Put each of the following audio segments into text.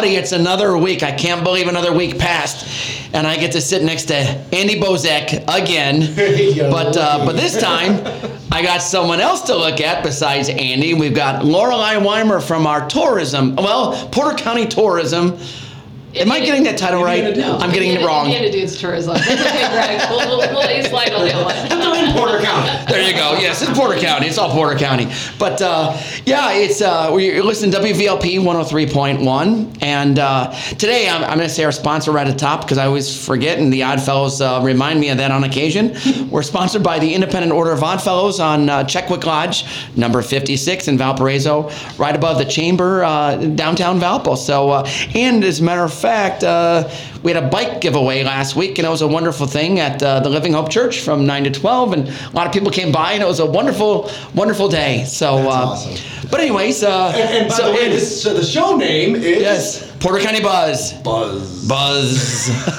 buddy, it's another week. I can't believe another week passed, and I get to sit next to Andy Bozek again. But uh, but this time, I got someone else to look at besides Andy. We've got Lorelei Weimer from our tourism, well, Porter County Tourism. Am I getting that title right? Indiana I'm getting it wrong. Indiana Dunes Tourism. That's okay, Greg. We'll, we'll, we'll let you slide on that one. They're in Porter County. There you go. Yes, it's Porter County. It's all Porter County. But uh, yeah, it's uh, we're listening to WVLP 103.1. And uh, today I'm, I'm going to say our sponsor right at the top because I always forget, and the Odd Fellows uh, remind me of that on occasion. we're sponsored by the Independent Order of Odd Fellows on uh, Checkwick Lodge, number 56 in Valparaiso, right above the Chamber, uh, downtown Valpo. So, uh, and as a matter of fact, uh, we had a bike giveaway last week, and it was a wonderful thing at uh, the Living Hope Church from 9 to 12, and a lot of people came by, and it was a wonderful, wonderful day. So, That's uh, awesome. But anyways, uh, And, and by so the way, it- this, so the show name is yes, Porter County Buzz. Buzz. Buzz.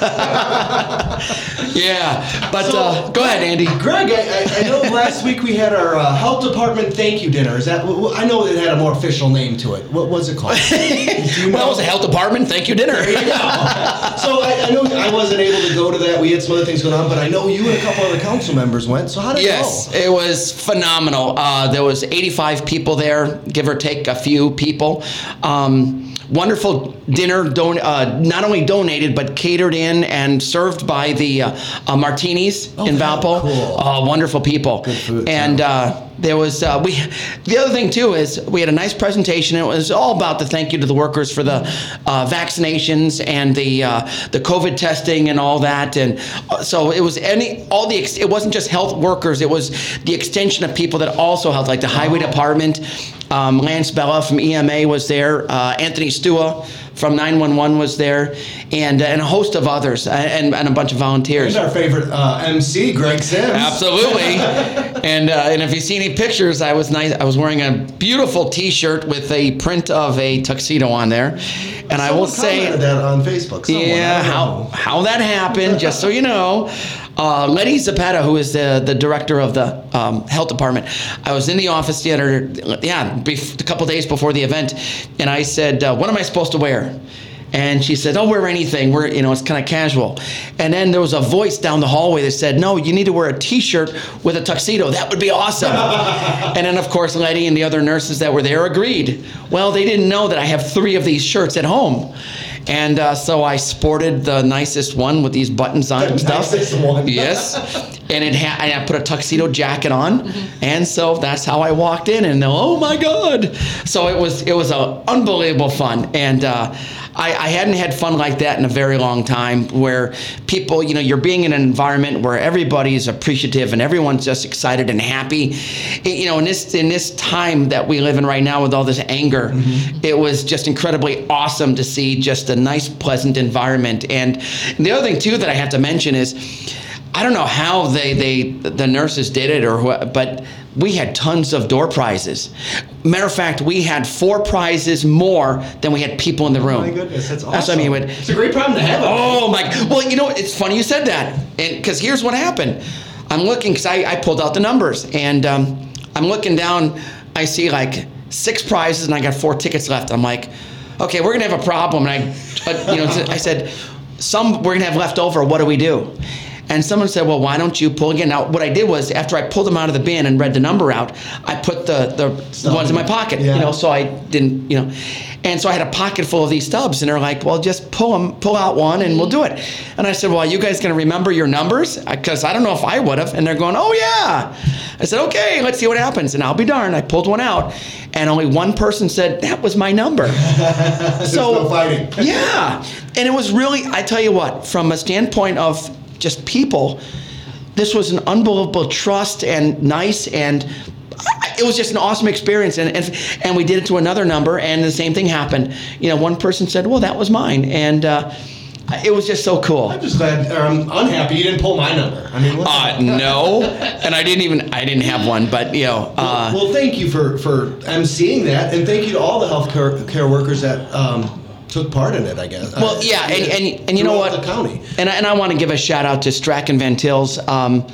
yeah, but So- uh, go ahead, Andy. Greg, I, I- I know last week we had our uh, health department thank you dinner. Is that? w- w- I know it had a more official name to it. What was it called? Do you Well, it was a health department. Thank you, dinner. There you go. so I, I know I wasn't able to go to that. We had some other things going on, but I know you and a couple other council members went. So how did Yes, it go? it was phenomenal. Uh, there was 85 people there, give or take a few people. Um, wonderful dinner, don- uh, not only donated but catered in and served by the uh, uh, Martinis in how Valpo. cool. Uh, wonderful people. Good food, And uh, there was uh, we. The other thing too is we had a nice presentation. It was all about the thank you to the workers for the uh, vaccinations and the uh, the COVID testing and all that. And uh, so it was any all the. ex- It wasn't just health workers. It was the extension of people that also helped, like the highway department. Um, Lance Bella from EMA was there. Uh, Anthony Stua from 911 was there, and and a host of others, and, and a bunch of volunteers. Our favorite uh, MC, Greg Sims. Absolutely. and uh, and if you see any pictures, I was nice. I was wearing a beautiful T-shirt with a print of a tuxedo on there, and I will say, that on Facebook. Someone, yeah, how how that happened, just so you know. Uh, Letty Zapata, who is the, the director of the um, health department, I was in the office the other, yeah, bef- a couple days before the event, and I said, uh, "What am I supposed to wear?" And she said, "Oh, wear anything. We're, you know, it's kind of casual." And then there was a voice down the hallway that said, "No, you need to wear a T-shirt with a tuxedo. That would be awesome." and then, of course, Letty and the other nurses that were there agreed. Well, they didn't know that I have three of these shirts at home. And uh, so I sported the nicest one with these buttons on The and stuff. nicest one. Yes. And it ha- and I put a tuxedo jacket on, and so that's how I walked in. And oh my God! So it was it was a unbelievable fun, and uh, I, I hadn't had fun like that in a very long time. Where people, you know, you're being in an environment where everybody is appreciative and everyone's just excited and happy. It- you know, in this in this time that we live in right now with all this anger, mm-hmm. it was just incredibly awesome to see just a nice, pleasant environment. And the other thing too that I have to mention is. I don't know how they, they the nurses did it or what, but we had tons of door prizes. Matter of fact, we had four prizes more than we had people in the room. Oh my goodness, that's awesome. That's what I mean. It's a great problem to have. Oh my! Well, you know, it's funny you said that, and because here's what happened. I'm looking because I, I pulled out the numbers, and um, I'm looking down. I see like six prizes, and I got four tickets left. I'm like, okay, we're gonna have a problem. And I, uh, you know, I said, some we're gonna have left over. What do we do? And someone said, "Well, why don't you pull again?" Now, what I did was, after I pulled them out of the bin and read the number out, I put the the ones in my pocket. yeah. You know, so I didn't, you know, and so I had a pocket full of these stubs, and they're like, "Well, just pull them, pull out one, and we'll do it." And I said, "Well, are you guys gonna remember your numbers? Because I don't know if I would have." And they're going, "Oh yeah." I said, "Okay, let's see what happens." And I'll be darned, I pulled one out, and only one person said that was my number. so, no yeah, and it was really, I tell you what, from a standpoint of just people, this was an unbelievable trust and nice and it was just an awesome experience. And, and and we did it to another number and the same thing happened. You know one person said well that was mine. And uh, it was just so cool. I'm just glad, I'm unhappy you didn't pull my number. I mean, uh, no. And i didn't even i didn't have one but you know uh, well, thank you for for emceeing that, and thank you to all the healthcare care workers that um, took part in it. I guess. Well, yeah, and, and, and you know what? The county. And I, and I want to give a shout out to Strack and Van Til's. Um,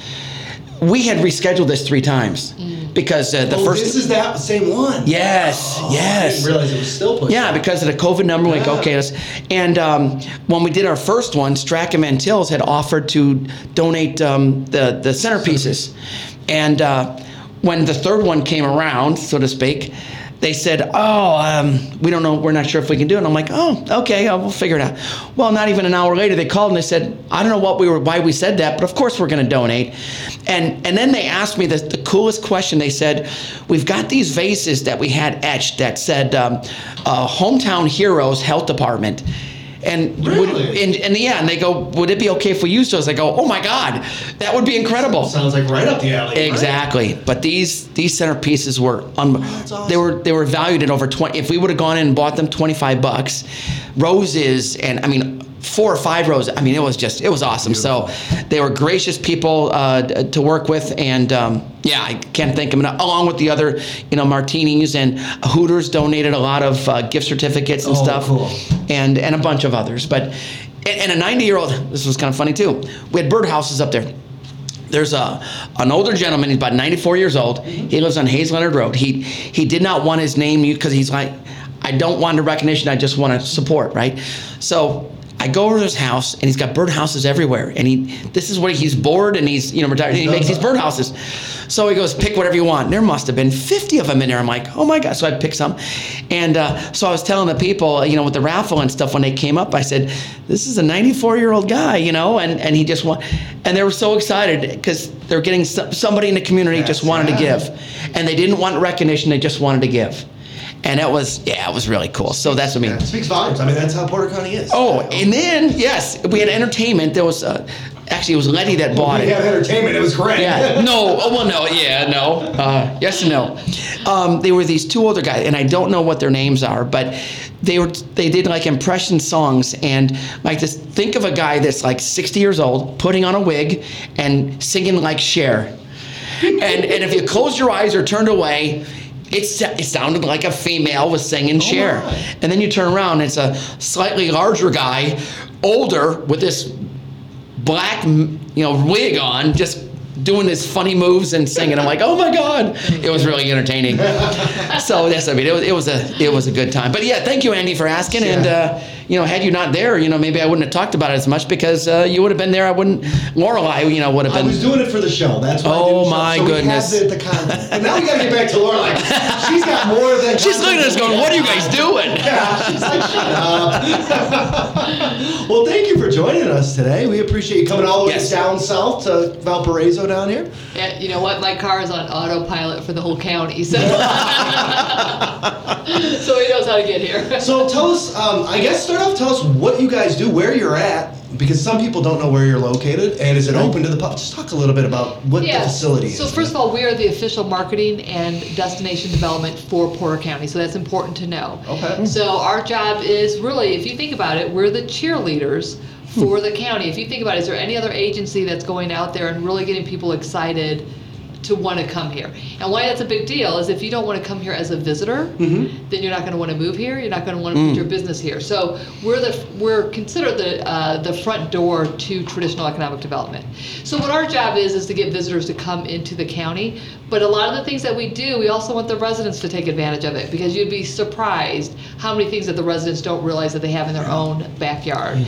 we had rescheduled this three times because uh, the oh, first. this is that same one. yes, Oh, I yes. didn't realize it was still pushed. Yeah, back. because of the COVID number, like okay, let's, and um, when we did our first one, Strack and Van Til's had offered to donate um, the the centerpieces, and uh, when the third one came around, so to speak, they said, "Oh, um, we don't know. We're not sure if we can do it." And I'm like, "Oh, okay, we'll figure it out." Well, not even an hour later, they called and they said, "I don't know what we were, why we said that, but of course we're going to donate." And and then they asked me the, the coolest question. They said, "We've got these vases that we had etched that said um, uh, Hometown Heroes Health Department." And would, Really? and, and yeah, and they go, "Would it be okay if we used those?" I go, "Oh my God, that would be incredible." sounds like right up the alley. right? Exactly, but these these centerpieces were un- oh, that's awesome. they were they were valued at over twenty. If we would have gone in and bought them twenty five bucks, roses and I mean four or five rows. I mean it was just it was awesome. So they were gracious people uh, to work with, and um, yeah, I can't thank them enough. Along with the other you know martinis and Hooters donated a lot of uh, gift certificates and Oh, stuff, cool. and and a bunch of others. But and a ninety year old. This was kind of funny too. We had birdhouses up there there's a an older gentleman. He's about 94 years old. He lives on Hayes Leonard Road. He he did not want his name used because he's like, I don't want the recognition. I just want to support. Right. So I go over to his house and he's got birdhouses everywhere. And he this is what he's bored and he's you know retired. And he makes these birdhouses. So he goes, pick whatever you want. There must have been 50 of them in there. I'm like, oh my god. So I picked some, and uh, so I was telling the people, you know, with the raffle and stuff when they came up, I said, this is a 94 year old guy, you know, and and he just want, and they were so excited because they're getting somebody in the community just Yes, wanted to give, and they didn't want recognition. They just wanted to give, and it was yeah, it was really cool. So that's what I mean. That speaks volumes. I mean, that's how Porter County is. Oh, and then yes, we had entertainment. There was uh, actually it was Letty that bought we it. Yeah, entertainment. It was great. Yeah. No. Oh, well, no. Yeah. No. Uh, yes and no. Um, they were these two older guys, and I don't know what their names are, but they were they did like impression songs and like this. Think of a guy that's like 60 years old, putting on a wig and singing like Cher. And and if you closed your eyes or turned away. It, it sounded like a female was singing Cher. my. And then you turn around, it's a slightly larger guy, older, with this black, you know, wig on, just doing his funny moves and singing. I'm like, oh my god, it was really entertaining. so that's, I mean, it was, it was a, it was a good time. But yeah, thank you, Andy, for asking. And uh, you know, had you not there, you know, maybe I wouldn't have talked about it as much because uh, you would have been there. I wouldn't, Lorelei, you know, would have been. I been. was doing it for the show. That's why. I Oh, did the my so we goodness. have the, the content. But now we gotta get back to Laura. Like, she's got more than. She's looking at us going, "What are you guys doing?" Yeah, she's like, shut up. well, thank you for joining us today. We appreciate you coming all the way Yes. down south to Valparaiso down here. Yeah, you know what? My car is on autopilot for the whole county, so so he knows how to get here. So tell us, um, I guess start off, tell us what you guys do, where you're at, because some people don't know where you're located, and is it open to the public? Just talk a little bit about what the facility is. So first of all, we are the official marketing and destination development for Porter County, so that's important to know. Okay. So our job is really, if you think about it, we're the cheerleaders for the county. If you think about it, is there any other agency that's going out there and really getting people excited to want to come here? And why that's a big deal is if you don't want to come here as a visitor, Mm-hmm. then you're not going to want to move here. You're not going to want to put your business here. So we're the we're considered the uh, the front door to traditional economic development. So what our job is is to get visitors to come into the county. But a lot of the things that we do, we also want the residents to take advantage of it because you'd be surprised how many things that the residents don't realize that they have in their own backyard.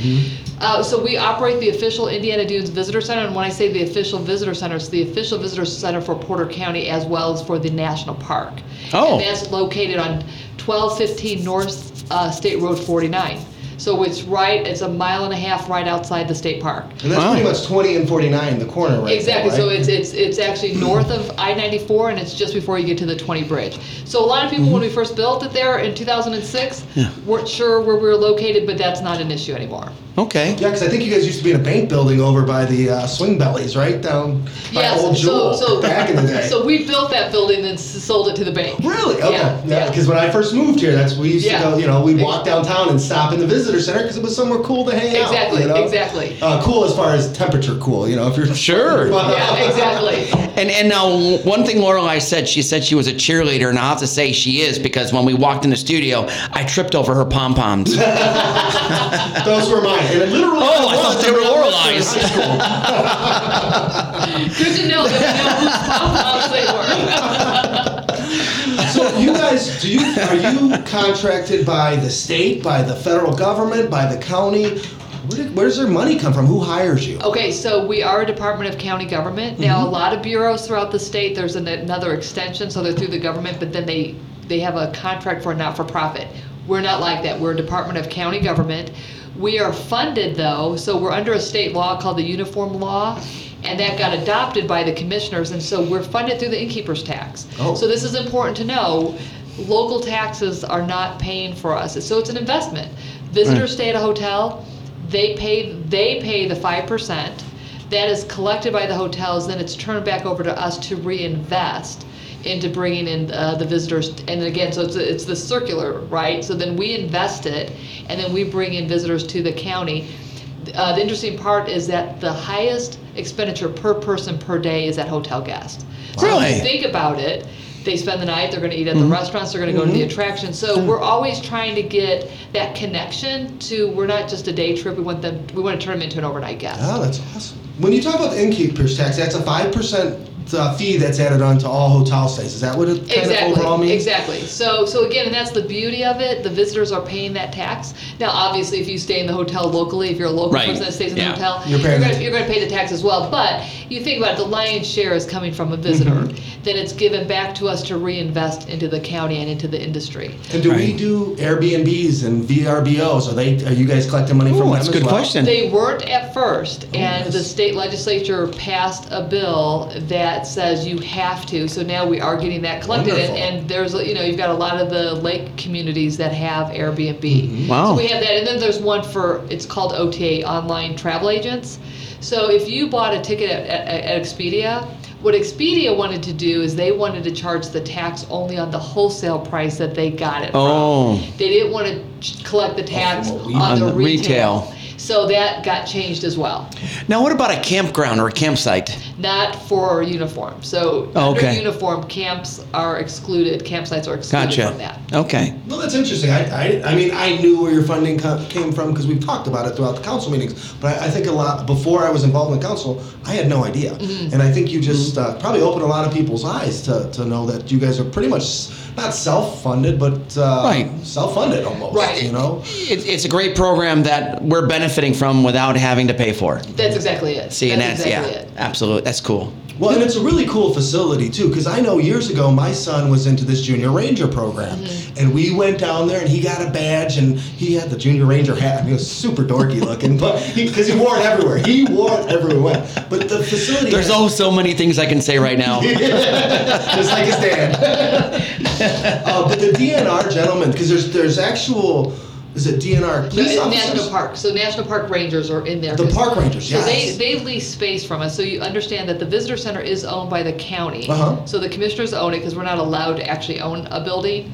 Uh, so we operate the official Indiana Dunes Visitor Center, and when I say the official visitor center, it's the official visitor center for Porter County as well as for the national park. Oh. And that's located on 1215 North uh, State Road 49. So it's right, it's a mile and a half right outside the state park. And that's Wow. pretty much 20 and 49, the corner right Exactly. there, So right? it's it's it's actually north of I-94, and it's just before you get to the 20 bridge. So a lot of people, when we mm-hmm. first built it there in 2006, Yeah. weren't sure where we were located, but that's not an issue anymore. Okay. Yeah, because I think you guys used to be in a bank building over by the uh, Swing Bellies, right? Down by Yes, Old so- Jewel so- back in the day. So we built that building and s- sold it to the bank. Really? Okay. Yeah, Yeah. yeah. Because when I first moved here, that's we used Yeah. to go. You know, we'd walk downtown and stop in the visitor center because it was somewhere cool to hang out. Exactly, you know? exactly. Uh, cool as far as temperature cool. You know, if you're Sure. Yeah, exactly. And and now one thing Lorelei said, she said she was a cheerleader, and I'll have to say she is because when we walked in the studio, I tripped over her pom poms. Those were mine. And it literally. Oh, I was thought they were real Lorelei's. mystery in high school. Good to know that we know whose they were. So you guys, do you are you contracted by the state, by the federal government, by the county? Where, did, where does their money come from? Who hires you? Okay, so we are a Department of County Government. Now, a mm-hmm. lot of bureaus throughout the state, there's an- another extension, so they're through the government, but then they, they have a contract for a not-for-profit. We're not like that. We're a Department of County Government. We are funded, though, so we're under a state law called the Uniform Law, and that got adopted by the commissioners, and so we're funded through the innkeeper's tax. Oh. So this is important to know. Local taxes are not paying for us, so it's an investment. Visitors hmm. stay at a hotel, they pay, they pay the five percent. That is collected by the hotels, then it's turned back over to us to reinvest into bringing in uh, the visitors. And again, so it's, it's the circular, right? So then we invest it, and then we bring in visitors to the county. Uh, the interesting part is that the highest expenditure per person per day is that hotel guest. So if Really? you think about it, they spend the night, they're gonna eat at the restaurants, they're gonna go to the attractions. So we're always trying to get that connection to, we're not just a day trip, we want them, we wanna turn them into an overnight guest. Oh, that's awesome. When you talk about the innkeeper's tax, that's a five percent uh, fee that's added on to all hotel stays. Is that what it kind of overall Exactly, means? exactly. So, so again, and that's the beauty of it, the visitors are paying that tax. Now, obviously, if you stay in the hotel locally, if you're a local Right, person that stays in the hotel, You're you're gonna, you're gonna pay the tax as well. But you think about it, the lion's share is coming from a visitor, Mm-hmm. then it's given back to us to reinvest into the county and into the industry. And do we do Airbnbs and VRBOs? Are they? Are you guys collecting money from Oh, them that's a good well? question. They weren't at first, and the state legislature passed a bill that says you have to. So now we are getting that collected, and, and there's you know you've got a lot of the lake communities that have Airbnb. Mm-hmm. Wow. So we have that, and then there's one for it's called OTA, online travel agents. So if you bought a ticket at, at, at Expedia. What Expedia wanted to do is they wanted to charge the tax only on the wholesale price that they got it Oh. from. They didn't want to ch- collect the tax what on, On the, the retail. retail. So that got changed as well. Now, what about a campground or a campsite? Not for uniform. So Oh, under uniform, camps are excluded, campsites are excluded Gotcha. from that. Okay. Well, that's interesting. I, I, I mean, I knew where your funding co- came from because we've talked about it throughout the council meetings. But I, I think a lot before I was involved in the council, I had no idea. Mm-hmm. And I think you just uh, probably opened a lot of people's eyes to, to know that you guys are pretty much not self-funded, but uh, Right. self-funded almost. Right. You know. It, it's a great program that we're benefiting from without having to pay for. That's exactly it. See, and that's, exactly yeah, it. absolutely. That's cool. Well, and it's a really cool facility too, because I know years ago my son was into this Junior Ranger program, Mm-hmm. and we went down there and he got a badge and he had the Junior Ranger hat. and He was super dorky looking, but because he, wore it everywhere, he wore it everywhere he went. But the facility, There's has- oh so many things I can say right now. just like his dad. uh, but the DNR gentlemen, because there's there's actual, is it DNR police officers? National Park. So National Park Rangers are in there. The 'cause- park rangers, So they, yes. they lease space from us. So you understand that the visitor center is owned by the county. Uh-huh. So the commissioners own it because we're not allowed to actually own a building,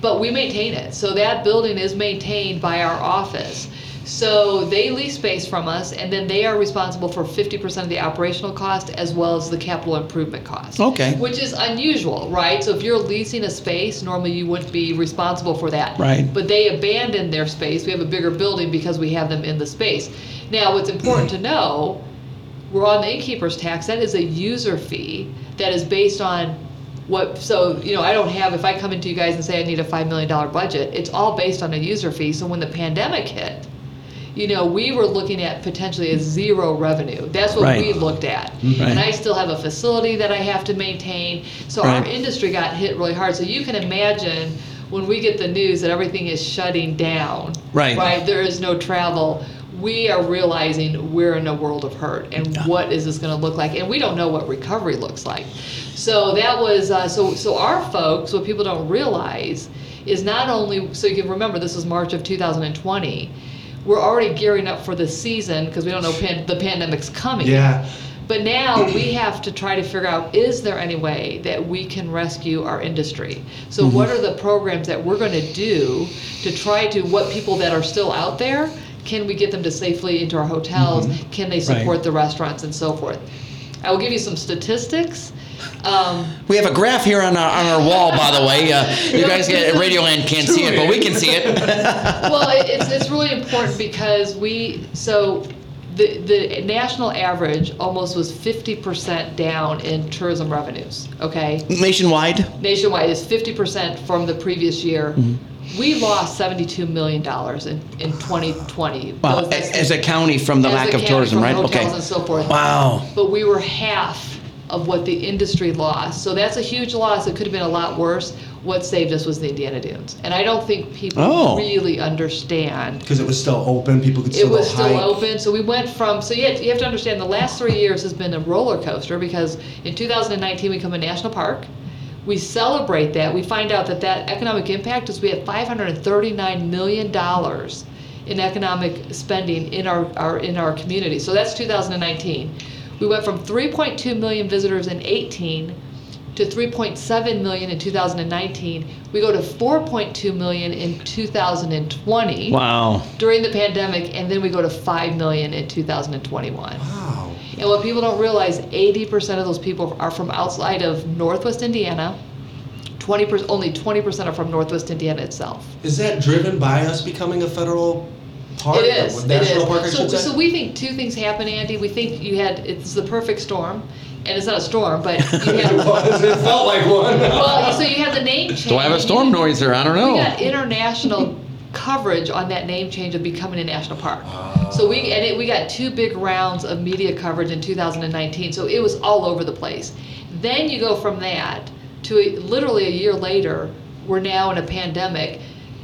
but we maintain it. So that building is maintained by our office. So they lease space from us, and then they are responsible for fifty percent of the operational cost as well as the capital improvement cost. Okay. Which is unusual, right? So if you're leasing a space, normally you wouldn't be responsible for that. Right. But they abandoned their space. We have a bigger building because we have them in the space. Now, what's important to know, we're on the innkeeper's tax. That is a user fee that is based on what, so, you know, I don't have, if I come into you guys and say I need a $5 million budget, it's all based on a user fee. So when the pandemic hit, you know, we were looking at potentially a zero revenue. That's what Right. we looked at. Right. And I still have a facility that I have to maintain. So our Right. industry got hit really hard. So you can imagine when we get the news that everything is shutting down. Right. Right. There is no travel. We are realizing we're in a world of hurt, and what is this going to look like? And we don't know what recovery looks like. So that was uh, so. So our folks, what people don't realize, is not only so you can remember this is March of 2020. We're already gearing up for the season because we don't know pan- the pandemic's coming. Yeah. But now we have to try to figure out, is there any way that we can rescue our industry? So what mm-hmm. are the programs that we're gonna do to try to, what people that are still out there, can we get them to safely into our hotels? Mm-hmm. Can they support the restaurants and so forth? I will give you some statistics. Um, We have a graph here on our, on our wall, by the way. Uh, you guys at Radioland can't see it, but we can see it. well, it- it's, it's really important because we, so the, the national average almost was 50% down in tourism revenues, okay? Nationwide? Nationwide is 50% from the previous year. Mm-hmm. We lost $72 million in, in 2020. Wow, Those- a- as a county from the lack of tourism, right? Okay. and so forth. Wow. But we were half of what the industry lost. So that's a huge loss. It could have been a lot worse. What saved us was the Indiana Dunes. And I don't think people Oh. really understand Because it was still open, people could still buy it still was go still hike. open, so we went from, so you have, you have to understand, the last three years has been a roller coaster, because in 2019, we become a national park. We celebrate that, we find out that that economic impact is we had $539 million in economic spending in our, our, in our community, so that's 2019. We went from 3.2 million visitors in 18 to 3.7 million in 2019. We go to 4.2 million in 2020 Wow. during the pandemic, and then we go to 5 million in 2021. Wow. And what people don't realize, 80% of those people are from outside of Northwest Indiana. 20%, only 20% are from Northwest Indiana itself. Is that driven by us becoming a federal park? It is. Or It National is. park, I so, should say? so we think two things happen, Andy. We think you had it's the perfect storm, and it's not a storm, but you had it was. It felt like one. well, so you had the name change. Do I have a storm didn't- noise there? I don't know. We know. got international coverage on that name change of becoming a national park. So we and it, we got two big rounds of media coverage in 2019. So it was all over the place. Then you go from that to a, literally a year later, we're now in a pandemic.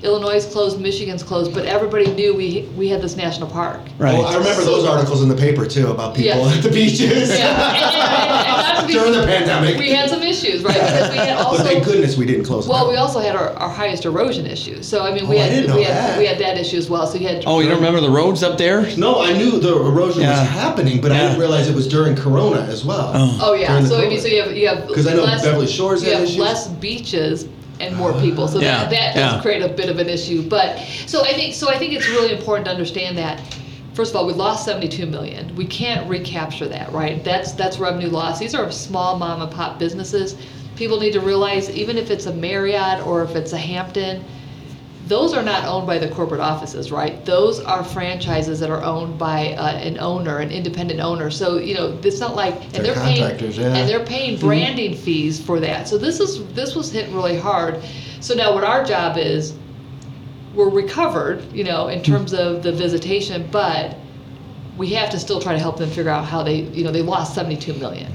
Illinois is closed, Michigan's closed, but everybody knew we we had this national park. Right. Well, I remember those articles in the paper too about people Yeah. at the beaches Yeah, and, and, and, and not to be, during the pandemic. we had some issues, right? Because we had also but thank goodness we didn't close. Well, down. we also had our, our highest erosion issue. So I mean, we Oh, I had didn't know we had that. we had that issue as well. So you had Oh, you don't remember the roads up there? No, I knew the erosion Yeah. was happening, but I Yeah. didn't realize it was during Corona as well. Oh. Oh yeah. During So I mean, so you have you have 'Cause I know less, Beverly Shores you had have issues. less beaches and more people. So Yeah, that, that yeah. does create a bit of an issue. But so I think so I think it's really important to understand that. First of all, we lost 72 million. We can't recapture that, right? That's that's revenue loss. These are small mom and pop businesses. People need to realize even if it's a Marriott or if it's a Hampton, those are not owned by the corporate offices, right? Those are franchises that are owned by uh, an owner, an independent owner. So you know, it's not like and They're they're, paying yeah. and they're paying branding fees for that. So this is this was hit really hard. So now what our job is, we're recovered, you know, in terms of the visitation, but we have to still try to help them figure out how they, you know, they lost 72 million.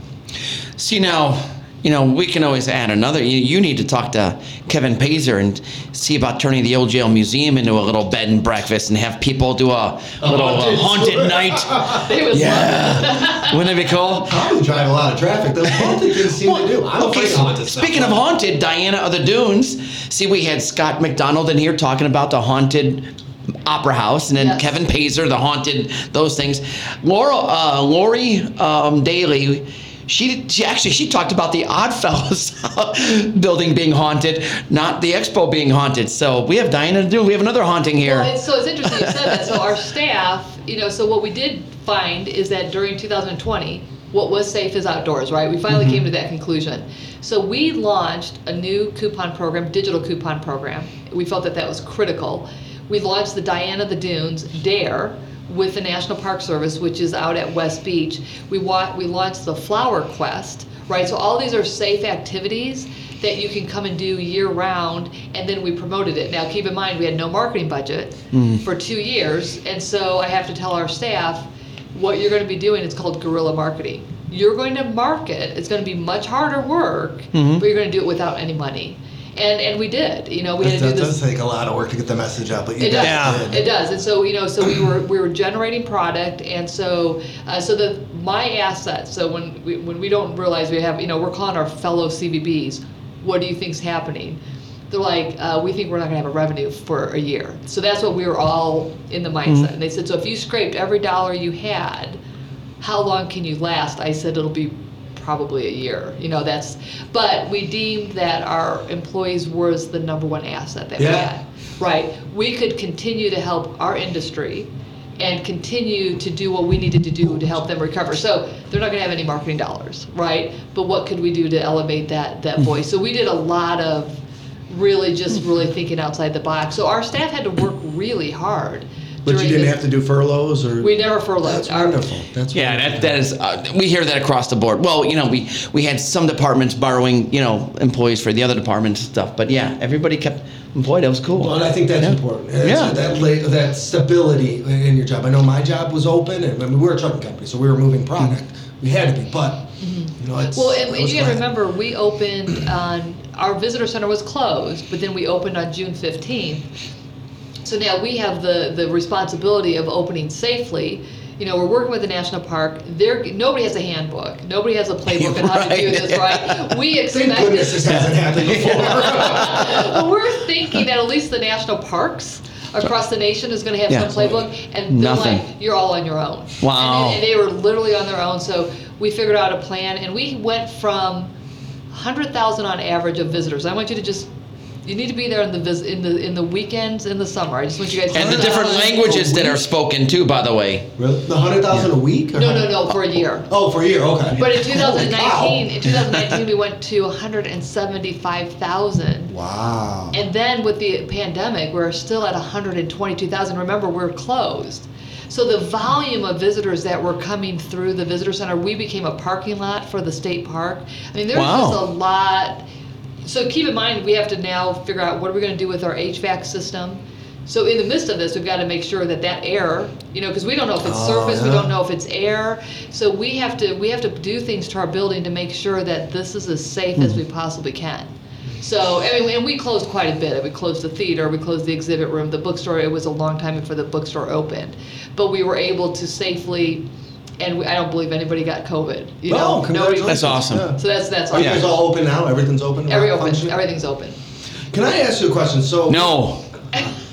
See now, you know, we can always add another. You, you need to talk to Kevin Pazour and see about turning the old jail museum into a little bed and breakfast and have people do a little uh, haunted haunted night. They was Yeah, wouldn't it be cool? Probably drive a lot of traffic. Those haunted things seem to do. I'm okay, afraid of so haunted stuff. speaking of haunted, Diana of the Dunes. See, we had Scott McDonald in here talking about the haunted opera house, and then Yes. Kevin Pazour, the haunted those things. Laura, uh, Lori um, Daly. She, she actually she talked about the Oddfellows building being haunted, not the expo being haunted. So we have Diana to do. We have another haunting here. Well, it's, so it's interesting you said that. So our staff, you know, so what we did find is that during 2020, what was safe is outdoors, right? We finally Mm-hmm. came to that conclusion. So we launched a new coupon program, digital coupon program. We felt that that was critical. We launched the Diana the Dunes Dare with the National Park Service, which is out at West Beach. We wa- we launched the Flower Quest, right? So all these are safe activities that you can come and do year round, and then we promoted it. Now, keep in mind, we had no marketing budget hmm. for two years, and so I have to tell our staff what you're going to be doing is called guerrilla marketing. You're going to market. It's going to be much harder work, hmm. but you're going to do it without any money. And and we did. You know, we That, had to do that this. does take a lot of work to get the message out, but you It does. did. It does. And so you know, so we were we were generating product, and so uh, so the my assets. So when we when we don't realize we have, you know, we're calling our fellow CVBs. What do you think's happening? They're like, uh, we think we're not going to have a revenue for a year. So that's what we were all in the mindset. And they said, so if you scraped every dollar you had, how long can you last? I said it'll be probably a year. You know, that's. But we deemed that our employees was the number one asset that we Yeah. had. Right. We could continue to help our industry and continue to do what we needed to do to help them recover. So they're not gonna have any marketing dollars, right? But what could we do to elevate that, that mm-hmm. voice? So we did a lot of really just really thinking outside the box. So our staff had to work really hard. But you during didn't this- have to do furloughs or? We never furloughed. That's Our- wonderful. That's Yeah, wonderful. that, that is, uh, we hear that across the board. Well, you know, we, we had some departments borrowing, you know, employees for the other departments and stuff, but yeah, everybody kept employed. It was cool. Well, and I think that's Yeah. important. And Yeah. That, la- that stability in your job. I know my job was open, and I mean, we were a trucking company, so we were moving product. We had to be, but you know, it's. Well, and, I and was you gotta glad. remember, we opened on, our visitor center was closed, but then we opened on June fifteenth. So now we have the, the responsibility of opening safely. You know, we're working with the national park. There, nobody has a handbook. Nobody has a playbook on how to do this, right? We expect. Thank goodness this hasn't happened before. We're thinking that at least the national parks across the nation is gonna have Yeah. some playbook, and they're Nothing. like, you're all on your own. Wow. And and they were literally on their own, so we figured out a plan, and we went from hundred thousand on average of visitors. I want you to just, you need to be there in the vis, in the, in the weekends, in the summer. I just want you guys to. And the know different that. languages that are spoken too, by the way. Really? The hundred thousand a week? or No, no, no, oh, for a year. Oh, oh, for a year. Okay. But in Holy 2019, cow. in 2019, we went to 175,000. Wow. And then with the pandemic, we're still at 122,000. Remember, we're closed. So the volume of visitors that were coming through the visitor center, we became a parking lot for the state park. I mean, there's Wow. just a lot. So keep in mind, we have to now figure out what are we going to do with our HVAC system. So in the midst of this, we've got to make sure that that air, you know, because we don't know if it's Oh, surface, we yeah. don't know if it's air. So we have to we have to do things to our building to make sure that this is as safe as hmm. we possibly can. So, I mean, and we closed quite a bit. We closed the theater, we closed the exhibit room, the bookstore. It was a long time before the bookstore opened, but we were able to safely, and we, I don't believe anybody got COVID. You Oh, know, nobody. congratulations. That's awesome. Yeah. So that's that's Are you all. guys all open now? Everything's open? Every open, functioning? everything's open. Can I ask you a question? So. No.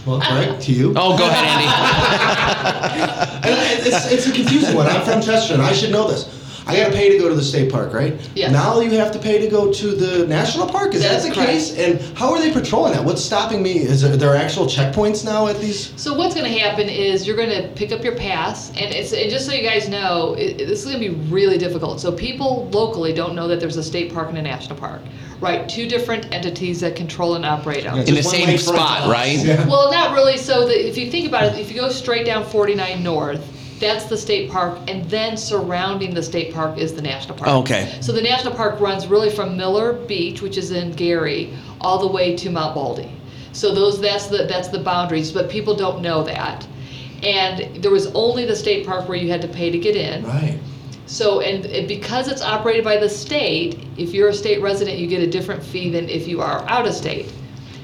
Well, Greg, to you. Oh, go ahead, Andy. And it's, it's a confusing one. I'm from Chester, and I should know this. I gotta pay to go to the state park, right? Yes. Now you have to pay to go to the national park. Is That's that the correct. case? And how are they patrolling that? What's stopping me? Is there, there actual checkpoints now at these? So what's going to happen is you're going to pick up your pass, and it's and just so you guys know, it, this is going to be really difficult. So people locally don't know that there's a state park and a national park, right? Two different entities that control and operate them. In the same spot, right? Yeah. Well, not really. So the, if you think about it, if you go straight down 49 North, that's the state park, and then surrounding the state park is the national park. Okay. So the national park runs really from Miller Beach, which is in Gary, all the way to Mount Baldy. So those that's the that's the boundaries, but people don't know that. And there was only the state park where you had to pay to get in. Right. So, and and because it's operated by the state, if you're a state resident, you get a different fee than if you are out of state.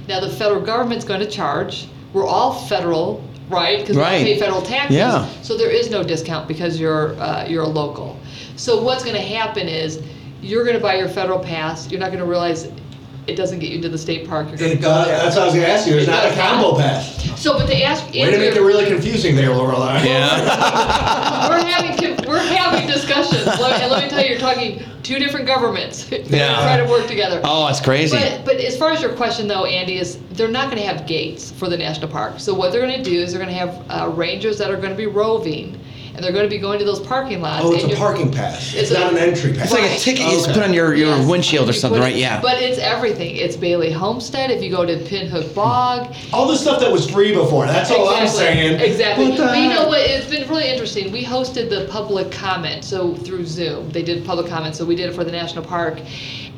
Now, the federal government's going to charge. We're all federal, right? Because we Right. pay federal taxes. Yeah. So there is no discount because you're uh, you're a local. So what's going to happen is you're going to buy your federal pass. You're not going to realize it doesn't get you into the state park. You're going It does, that's what I was gonna ask you. It's It not a combo not. pass. So, but to ask, Way to make it your- really confusing there, Lorelei. Yeah. we're having con- we're having discussions. Let, and let me tell you, you're talking two different governments that Yeah. try to work together. Oh, it's crazy. But but as far as your question though, Andy, is they're not going to have gates for the national park. So what they're going to do is they're going to have uh, rangers that are going to be roving, and they're going to be going to those parking lots. Oh, it's and a parking pass. It's It's not a- an entry pass. It's like a Right. ticket you oh, Okay. put on your, your Yes. windshield or something, put right? Yeah. But it's everything. It's Bailey Homestead. If you go to Pinhook Bog, All the stuff that was free before. That's all I'm Exactly, saying. Exactly. What the But you know what? It's been really interesting. We hosted the public comment, so through Zoom, they did public comment. So we did it for the national park,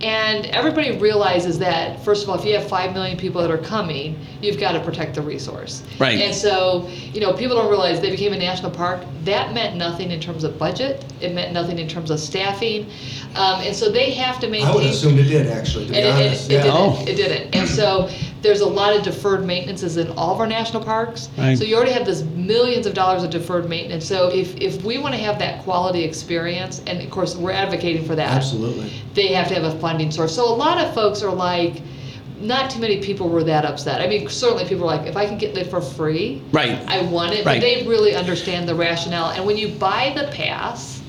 and everybody realizes that first of all, if you have five million people that are coming, you've got to protect the resource. Right. And so you know, people don't realize they became a national park. That meant nothing in terms of budget. It meant nothing in terms of staffing, um, and so they have to maintain. I would have assumed it did, actually, to be And it, and honest. it, it Yeah. didn't. Oh. It didn't. And so there's a lot of deferred maintenances in all of our national parks. Right. So you already have this millions of dollars of deferred maintenance. So if, if we want to have that quality experience, and of course we're advocating for that, Absolutely. they have to have a funding source. So a lot of folks are like, not too many people were that upset. I mean, certainly people are like, if I can get it for free, Right. I want it. Right. But they really understand the rationale. And when you buy the pass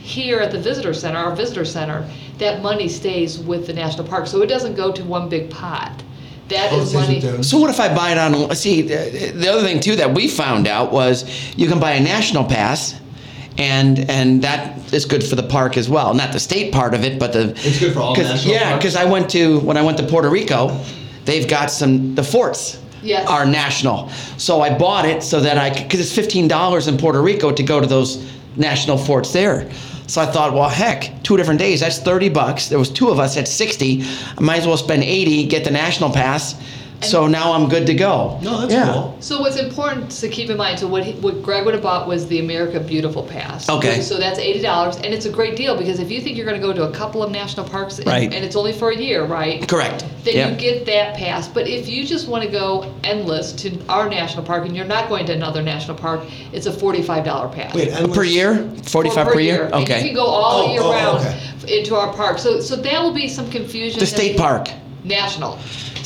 here at the visitor center, our visitor center, that money stays with the national park. So it doesn't go to one big pot. That Oh, is money. So what if I buy it on? See, the, the other thing too that we found out was you can buy a national pass, and and that is good for the park as well. Not the state part of it, but the. It's good for all 'cause- national Yeah, parks? because I went to when I went to Puerto Rico, they've got some the forts. Yes. Are national, so I bought it so that I because it's fifteen dollars in Puerto Rico to go to those national forts there. So I thought, well, heck, two different days, that's 30 bucks. There was two of us at 60. I might as well spend 80, get the national pass. So now I'm good to go. No, that's Yeah. cool. So what's important to keep in mind, so what, he, what Greg would have bought was the America Beautiful Pass. Okay. So that's eighty dollars, and it's a great deal because if you think you're going to go to a couple of national parks, and, Right. and it's only for a year, right? Correct. Then Yeah. you get that pass. But if you just want to go endless to our national park and you're not going to another national park, it's a forty-five dollar pass. Wait, endless- Per year? 45 per, year? And you Okay. can go all Oh, year oh, oh, round okay. into our park. So so that will be some confusion. The state park. National.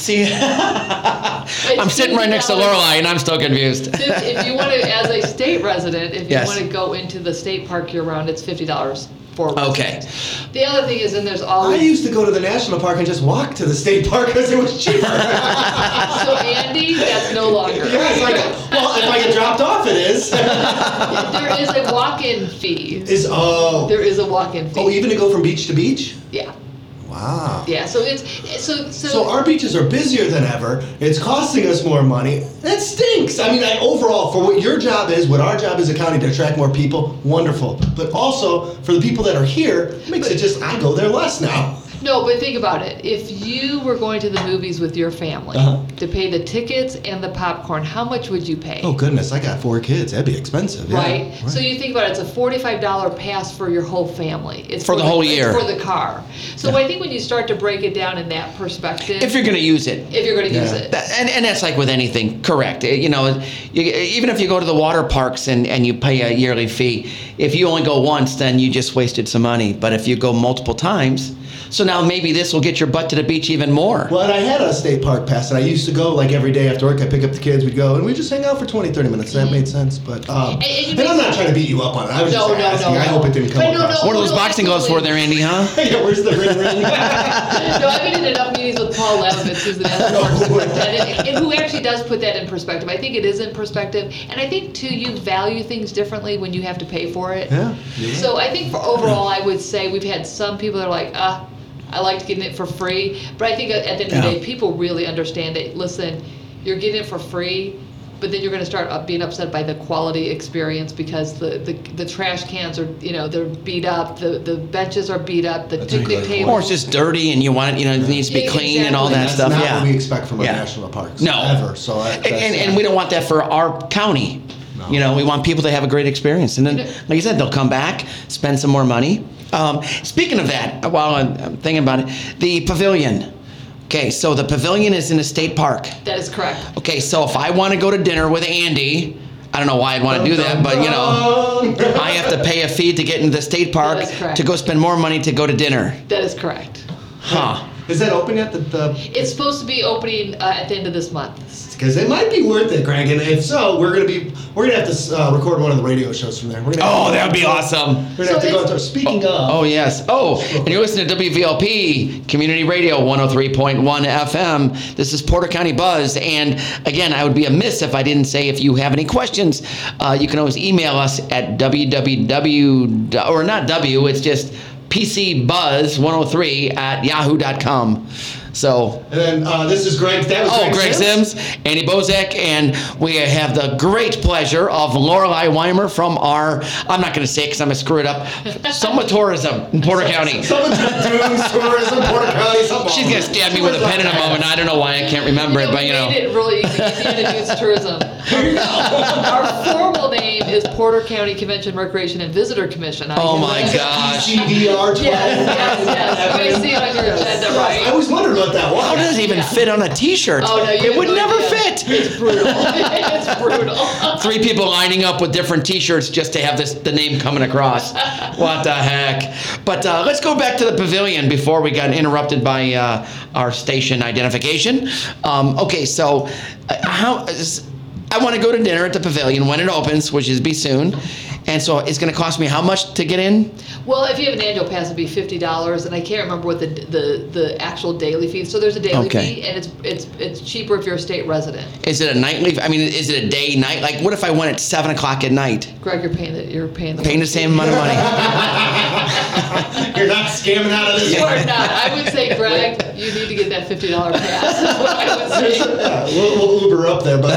See, I'm sitting right next to $50. Lorelei and I'm still confused. If, if you want to, as a state resident, if you Yes. want to go into the state park year round, it's fifty dollars for. a Okay. resident. The other thing is, then there's all I always. used to go to the national park and just walk to the state park because it was cheaper. so Andy, that's no longer. yeah, it's like, well, if I get dropped off, it is. there is a walk-in fee. is oh. There is a walk-in oh, fee. Oh, even to go from beach to beach? yeah, Wow. yeah. So it's so so. So our beaches are busier than ever. It's costing us more money. That stinks. I mean, I, overall, for what your job is, what our job is a county to attract more people, wonderful. But also for the people that are here, it makes it just I go there less now. No, but think about it. If you were going to the movies with your family Uh-huh. to pay the tickets and the popcorn, how much would you pay? Oh goodness, I got four kids. That'd be expensive. yeah. Right? So you think about it, it's a forty-five dollar pass for your whole family. It's For the whole it's year. for the car. So I think when you start to break it down in that perspective, If you're going to use it. if you're going to use Yeah. it, That, and, and that's like with anything, correct. You know, you, even if you go to the water parks and, and you pay a yearly fee, if you only go once, then you just wasted some money. But if you go multiple times, so now maybe this will get your butt to the beach even more. Well, and I had a state park pass, and I used to go like every day after work. I pick up the kids, we'd go, and we just hang out for 20, 30 minutes. That made sense. But um, And- and and I'm not trying to beat you up on it. I was No, just no, asking. no, I hope it didn't come But no, across. no. One of those boxing gloves for there, Andy, huh? yeah, where's the ring ring? no, I've been in enough meetings with Paul Labovitz, who's the national park superintendent, and, and who actually does put that in perspective. I think it is in perspective, and I think too, you value things differently when you have to pay for it. yeah. you're. So I think for overall, I would say we've had some people that are like, ah, I liked getting it for free. But I think at at the end of the Yeah. day, people really understand that. Listen, you're getting it for free, but then you're going to start up being upset by the quality experience because the, the, the trash cans are, you know, they're beat up, the, the benches are beat up, the That's a picnic good table. Or it's just dirty and you want it, you know, it needs to be Yeah, clean and all exactly. that That's stuff. not yeah. what we expect from our Yeah. national parks. No. Ever. So I, and, and, and we don't want that for our county. No. You know, we want people to have a great experience, and then, You know- like you said, they'll come back, spend some more money. Um, speaking of that, while I'm, I'm thinking about it, the pavilion. Okay, so the pavilion is in a state park. That is correct. Okay, so if I want to go to dinner with Andy, I don't know why I'd want to do that, but you know, I have to pay a fee to get into the state park That is correct. to go spend more money to go to dinner. That is correct. Huh. Is that open yet? The, the It's supposed to be opening uh, at the end of this month. because it might be worth it, Greg. And if so, we're gonna be we're gonna have to uh, record one of the radio shows from there. We're gonna Oh, that would be awesome. We're gonna have to go it's- into. Speaking of, Oh, yes. Oh, and you're listening to WVLP Community Radio 103.1 FM. This is Porter County Buzz. And again, I would be amiss if I didn't say if you have any questions, uh, you can always email us at www, or not W, it's just PCBuzz103 at yahoo.com. So, and then uh, this is Greg. That was Oh, Greg Sims. Sims, Andy Bozek, and we have the great pleasure of Lorelei Weimer from our, I'm not going to say it because I'm going to screw it up, Summa Tourism in Porter County. Someone's tourism, Porter County, something. She's going to stab me with a pen in a moment. I don't know why I can't remember it, but you we know. made it really easy. It's the Introduce Tourism. Our formal name is Porter County Convention Recreation and Visitor Commission. I Oh my gosh. CDR 12. Yes, yes, yes. I see it on your agenda, I always wondered what that was. How does it even fit on a t shirt? Oh, no, you it would no never idea. fit. It's brutal. it's brutal. Three people lining up with different T-shirts just to have this the name coming across. What the heck? But uh, let's go back to the pavilion before we got interrupted by uh, our station identification. Um, okay, so uh, how? I want to go to dinner at the pavilion when it opens, which is be soon. And so it's going to cost me how much to get in? Well, if you have an annual pass, it'd be fifty dollars, and I can't remember what the, the, the actual daily fee, so there's a daily Okay. fee, and it's, it's, it's cheaper if you're a state resident. Is it a nightly? I mean, is it a day, night? Like, what if I went at seven o'clock at night? Greg, you're paying the, you're paying the. Paying the same amount of money. You're not scamming out of this. You are not, I would say, Greg, you need to get that fifty dollar pass, is what I would say. Yeah, we'll, we'll Uber up there, but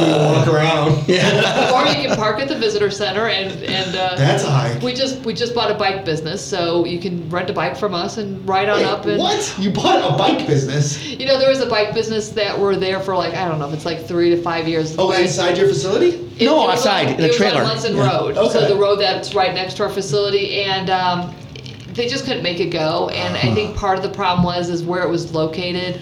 we'll walk around. Yeah, Or you can park at the visitor center and, and, uh, that's a hike. we just, we just bought a bike business, so you can rent a bike from us and ride on Wait, up and. what? You bought a bike business? You know, there was a bike business that were there for like, I don't know if it's like three to five years. Oh, inside your facility? It- No, it was outside, on- in a It was on Munson Yeah. Road, Okay. so the road that's right next to our facility, and um, they just couldn't make it go. And I think part of the problem was is where it was located.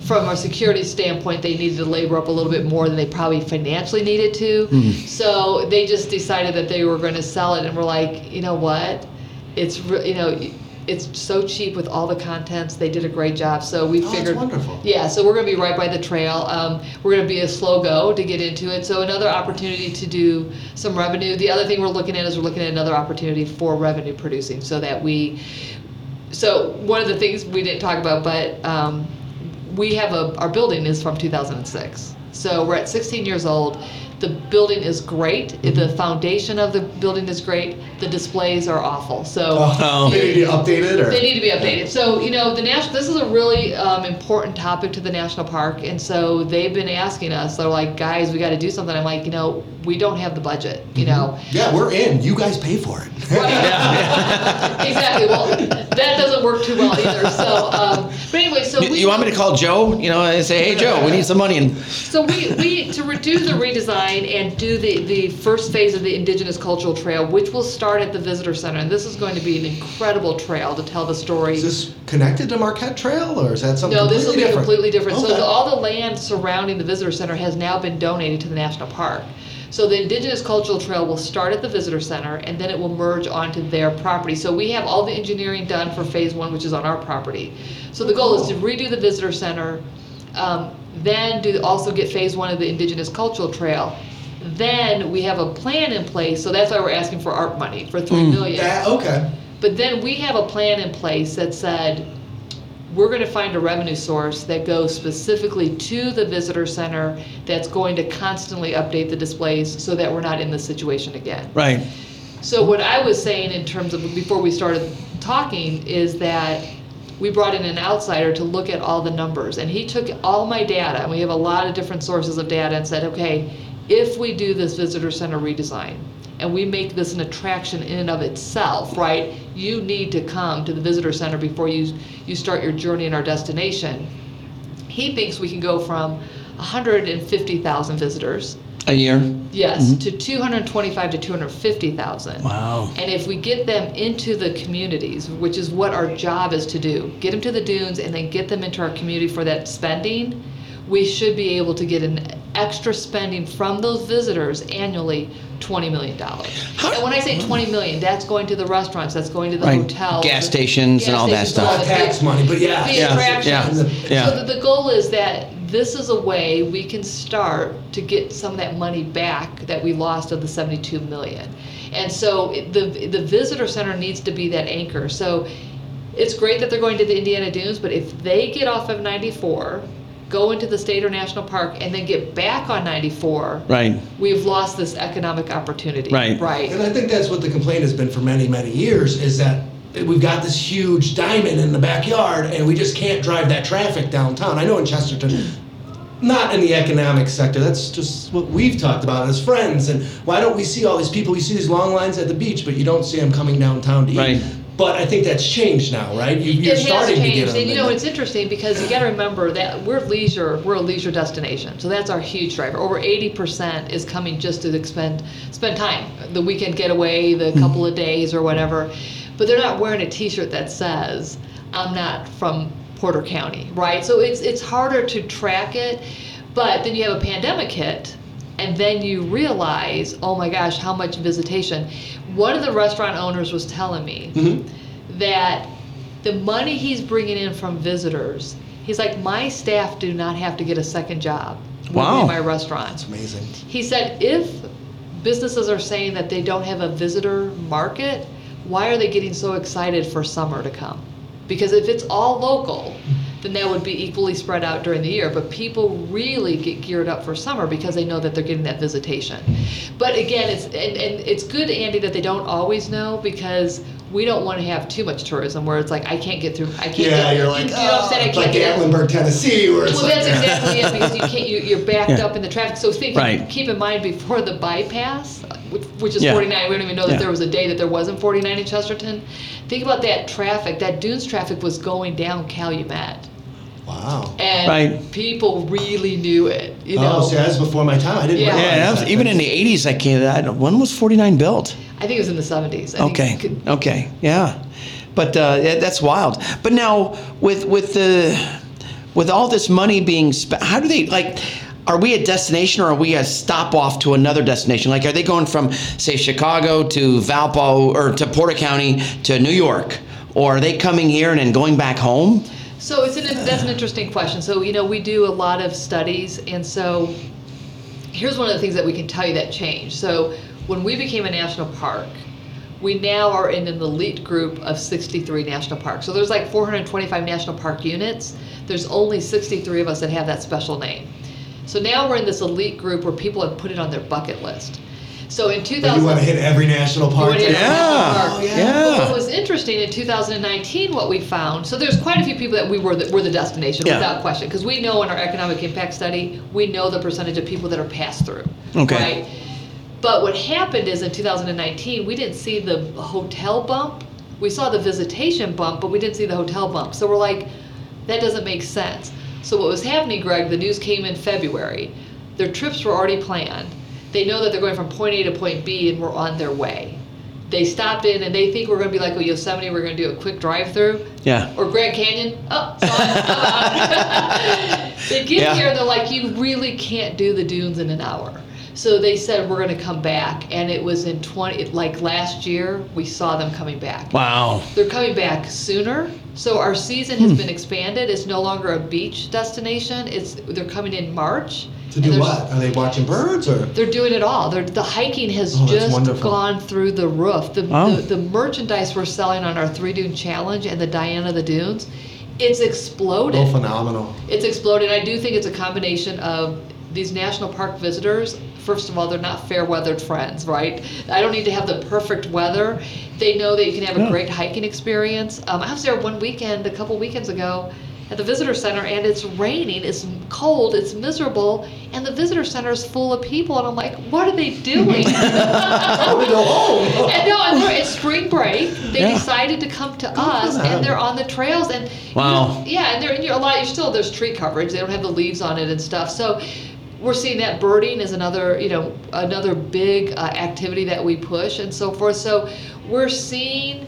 From a security standpoint, they needed to labor up a little bit more than they probably financially needed to. Hmm. So they just decided that they were going to sell it, and we're like, you know what? It's you know. It's so cheap with all the contents. They did a great job. So we Oh, that's figured, wonderful. yeah, so we're gonna be right by the trail. Um, we're gonna be a slow go to get into it. So another opportunity to do some revenue. The other thing we're looking at is we're looking at another opportunity for revenue producing so that we, so one of the things we didn't talk about, but, um, we have a, our building is from two thousand and six. So we're at sixteen years old. The building is great. The foundation of the building is great. The displays are awful. So. Oh. They need to update it, or? They need to be updated. So, you know, the national, this is a really um, important topic to the national park. And so they've been asking us, they're like, guys, we got to do something. I'm like, you know, we don't have the budget, you know. Yeah, we're in. You guys pay for it. exactly. Well, that doesn't work too well either. So, um, but anyway, so You, we. you want me to call Joe? You know, and say, hey, Joe, we need some money. And So we, we, to do the redesign and do the, the first phase of the Indigenous Cultural Trail, which will start at the Visitor Center. And this is going to be an incredible trail to tell the story. Is this connected to Marquette Trail, or is that something No, this will be different? completely different. So the- all the land surrounding the visitor center has now been donated to the national park. So the Indigenous Cultural Trail will start at the visitor center and then it will merge onto their property. So we have all the engineering done for phase one, which is on our property. So the goal is to redo the visitor center, um, then do, also get phase one of the Indigenous Cultural Trail. Then we have a plan in place, so that's why we're asking for ARP money, for three hmm. million. Yeah, okay. But then we have a plan in place that said, we're gonna find a revenue source that goes specifically to the visitor center that's going to constantly update the displays so that we're not in this situation again. right. So what I was saying in terms of, before we started talking, is that we brought in an outsider to look at all the numbers, and he took all my data, and we have a lot of different sources of data, and said, okay, if we do this visitor center redesign, and we make this an attraction in and of itself, right? You need to come to the visitor center before you, you start your journey in our destination. He thinks we can go from hundred and fifty thousand visitors A year. Yes, mm-hmm. to 225 to 250,000. Wow. And if we get them into the communities, which is what our job is to do, get them to the dunes and then get them into our community for that spending, we should be able to get an extra spending from those visitors annually, $20 million. How- And when I say hmm. 20 million, that's going to the restaurants, that's going to the Right. hotels. Gas the- stations and gas all that stations, stuff. the Tax big- money, but yeah. the Yeah, attractions. yeah, So yeah. the, the goal is that this is a way we can start to get some of that money back that we lost of the 72 million. And so it- the the visitor center needs to be that anchor. So it's great that they're going to the Indiana Dunes, but if they get off of 94, go into the state or national park, and then get back on 94, Right. we've lost this economic opportunity. Right. Right. And I think that's what the complaint has been for many, many years, is that we've got this huge diamond in the backyard and we just can't drive that traffic downtown. I know in Chesterton, not in the economic sector, that's just what we've talked about as friends. And why don't we see all these people, we see these long lines at the beach, but you don't see them coming downtown to eat. Right. But I think that's changed now, right? You- You're it has starting to get changed, them. and you know it's interesting because you got to remember that we're leisure, we're a leisure destination, so that's our huge driver. Over eighty percent is coming just to spend spend time, the weekend getaway, the mm-hmm. couple of days or whatever, but they're not wearing a T-shirt that says "I'm not from Porter County," right? So it's it's harder to track it, but then you have a pandemic hit, and then you realize, oh my gosh, how much visitation. One of the restaurant owners was telling me Mhm. that the money he's bringing in from visitors, he's like, my staff do not have to get a second job Wow. in my restaurants. That's amazing. He said, if businesses are saying that they don't have a visitor market, why are they getting so excited for summer to come? Because if it's all local, then that would be equally spread out during the year. But people really get geared up for summer because they know that they're getting that visitation. But again, it's and, and it's good, Andy, that they don't always know because we don't want to have too much tourism where it's like I can't get through. I can't. Yeah, get, you're like, you know what I'm oh, saying? I oh, can't like get Gatlinburg, Tennessee, where it's well, like, that's exactly it because you can't. You, you're backed Yeah. up in the traffic. So think, Right. keep in mind before the bypass, which, which is Yeah. 49. We don't even know that Yeah. there was a day that there wasn't 49 in Chesterton. Think about that traffic. That Dunes traffic was going down Calumet, wow. and Right. people really knew it. You know, Oh, see, that was before my time. I didn't Yeah. realize Yeah, that was, that. even in the '80s, I can't. I don't, when was 49 built? I think it was in the 70s. I think Okay. it could- Okay. Yeah. But uh, yeah, that's wild. But now with with the with all this money being spent, how do they like? Are we a destination or are we a stop off to another destination? Like, are they going from say Chicago to Valpo or to Porter County to New York, or are they coming here and then going back home? So it's an, that's an interesting question. So you know we do a lot of studies, and so here's one of the things that we can tell you that changed. So when we became a national park, we now are in an elite group of 63 national parks. So there's like 425 national park units. There's only 63 of us that have that special name. So now we're in this elite group where people have put it on their bucket list. So in But 2000, you want to hit every national park? wanna every there? national park. Oh, yeah. Yeah. But what was interesting in 2019, what we found, so there's quite a few people that we were the, were the destination Yeah. without question, because we know in our economic impact study, we know the percentage of people that are passed through. Okay. Right? But what happened is in 2019, we didn't see the hotel bump. We saw the visitation bump, but we didn't see the hotel bump. So we're like, that doesn't make sense. So what was happening, Greg, the news came in February. Their trips were already planned. They know that they're going from point A to point B and we're on their way. They stopped in and they think we're going to be like, oh, Yosemite, we're going to do a quick drive through. Yeah. Or Grand Canyon. Oh, sorry. they get Yeah. here and they're like, you really can't do the dunes in an hour. So they said we're going to come back, and it was in 20 like last year we saw them coming back. Wow. They're coming back sooner. So our season Hmm. has been expanded. It's no longer a beach destination. It's they're coming in March. To do what? Are they watching birds or? they're doing it all. They're, the hiking has Oh, just gone through the roof. The, Wow. the, the merchandise we're selling on our Three Dune Challenge and the Diana the Dunes, it's exploded. Oh, phenomenal. It's exploded. I do think it's a combination of these national park visitors. First of all, they're not fair weathered friends, right? I don't need to have the perfect weather. They know that you can have Yeah. a great hiking experience. Um, I was there one weekend, a couple weekends ago, at the visitor center, and it's raining, it's cold, it's miserable, and the visitor center is full of people, and I'm like, what are they doing? I want to go home. And no, and they're, it's spring break. They Yeah. decided to come to us, them. and they're on the trails. And you Wow. know, yeah, and they're and you're, a lot. You're still there's tree coverage. They don't have the leaves on it and stuff. So we're seeing that birding is another you know another big uh, activity that we push and so forth. So we're seeing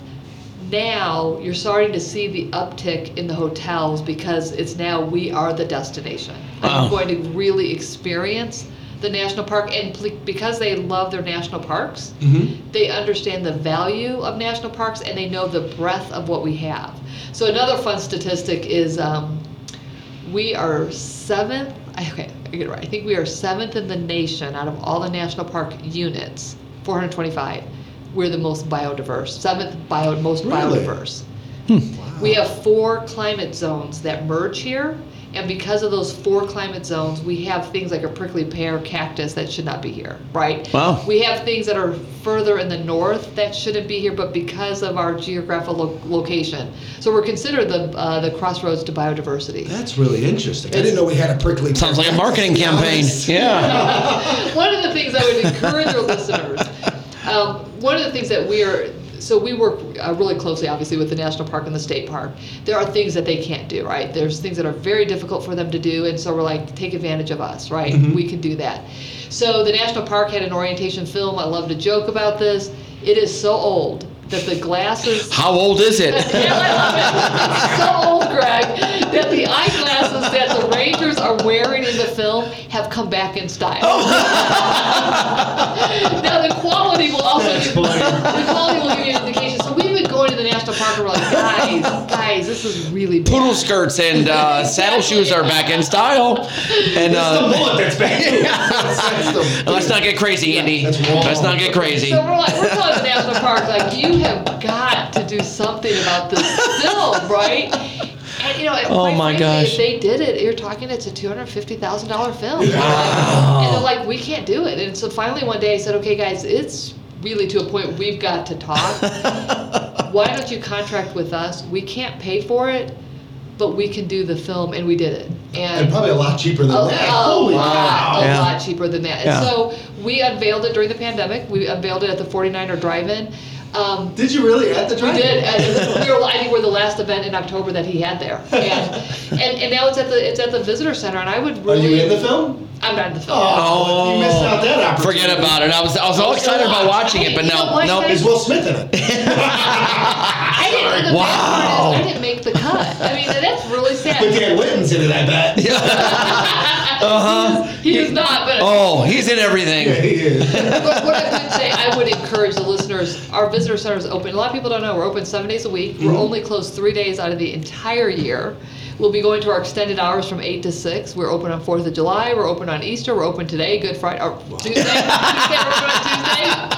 now you're starting to see the uptick in the hotels because it's now we are the destination. Wow. I'm going to really experience the national park and because they love their national parks Mhm. they understand the value of national parks and they know the breadth of what we have so another fun statistic is um, we are seventh I- okay I get it right I think we are seventh in the nation out of all the national park units 425 we're the most biodiverse seventh bio most Really? biodiverse Wow. we have four climate zones that merge here, and because of those four climate zones, we have things like a prickly pear cactus that should not be here, right? Wow. We have things that are further in the north that shouldn't be here, but because of our geographical lo- location. So we're considered the, uh, the crossroads to biodiversity. That's really interesting. I didn't know we had a prickly. pear. Sounds like a marketing campaign. Yeah. one of the things I would encourage our listeners, um, one of the things that we are, so we work uh, really closely, obviously, with the national park and the state park. There are things that they can't do, right? There's things that are very difficult for them to do, and so we're like, take advantage of us, right? We can do that. So the national park had an orientation film. I love to joke about this. It is so old that the glasses. How old is it? Yeah, I love it. So old, Greg, that the eyeglasses that the Rangers are wearing in the film have come back in style. now the quality will also give, the quality will give you an indication. So we've been going to the national park park and we're like, guys, guys, this is really bad. Poodle skirts and uh, saddle shoes are back in style. And It's the uh, that's back. That's- that's the- let's not get crazy, Andy. Let's not get crazy. So we're like, we're telling the national park, like, you have got to do something about this film, right? And you know, Oh my frankly, gosh. if they did it, you're talking it's a two hundred fifty thousand dollar film. And like- And they're like, we can't do it. And so finally one day I said, okay, guys, it's really to a point we've got to talk. Why don't you contract with us? We can't pay for it, but we can do the film, and we did it. And probably a lot cheaper than Oh, that. oh, Holy wow. cow. A Yeah. lot cheaper than that. Yeah. So we unveiled it during the pandemic. We unveiled it at the 49er Drive-In. Um, Did you really at the we drive? did. And we were, I think we're the last event in October that he had there. And, and, and now it's at the it's at the visitor center. And I would Are you in the film? I'm not in the film. Oh, you missed out that opportunity. Forget about it. I was I was all excited about watching it, but no, no. guys? Is Will Smith in it? I didn't. The Wow. is I didn't make the cut. I mean, that's really sad. But Dan Whitten's in it, I bet. He is not, but. Oh, he's in Yeah, everything. he is. But what I would say, I would encourage listeners, our visitor center is open. A lot of people don't know, we're open seven days a week. We're mm-hmm. only closed three days out of the entire year. We'll be going to our extended hours from eight to six. We're open on Fourth of July, we're open on Easter, we're open today, Good Friday, or Tuesday. Tuesday, we're open on Tuesday.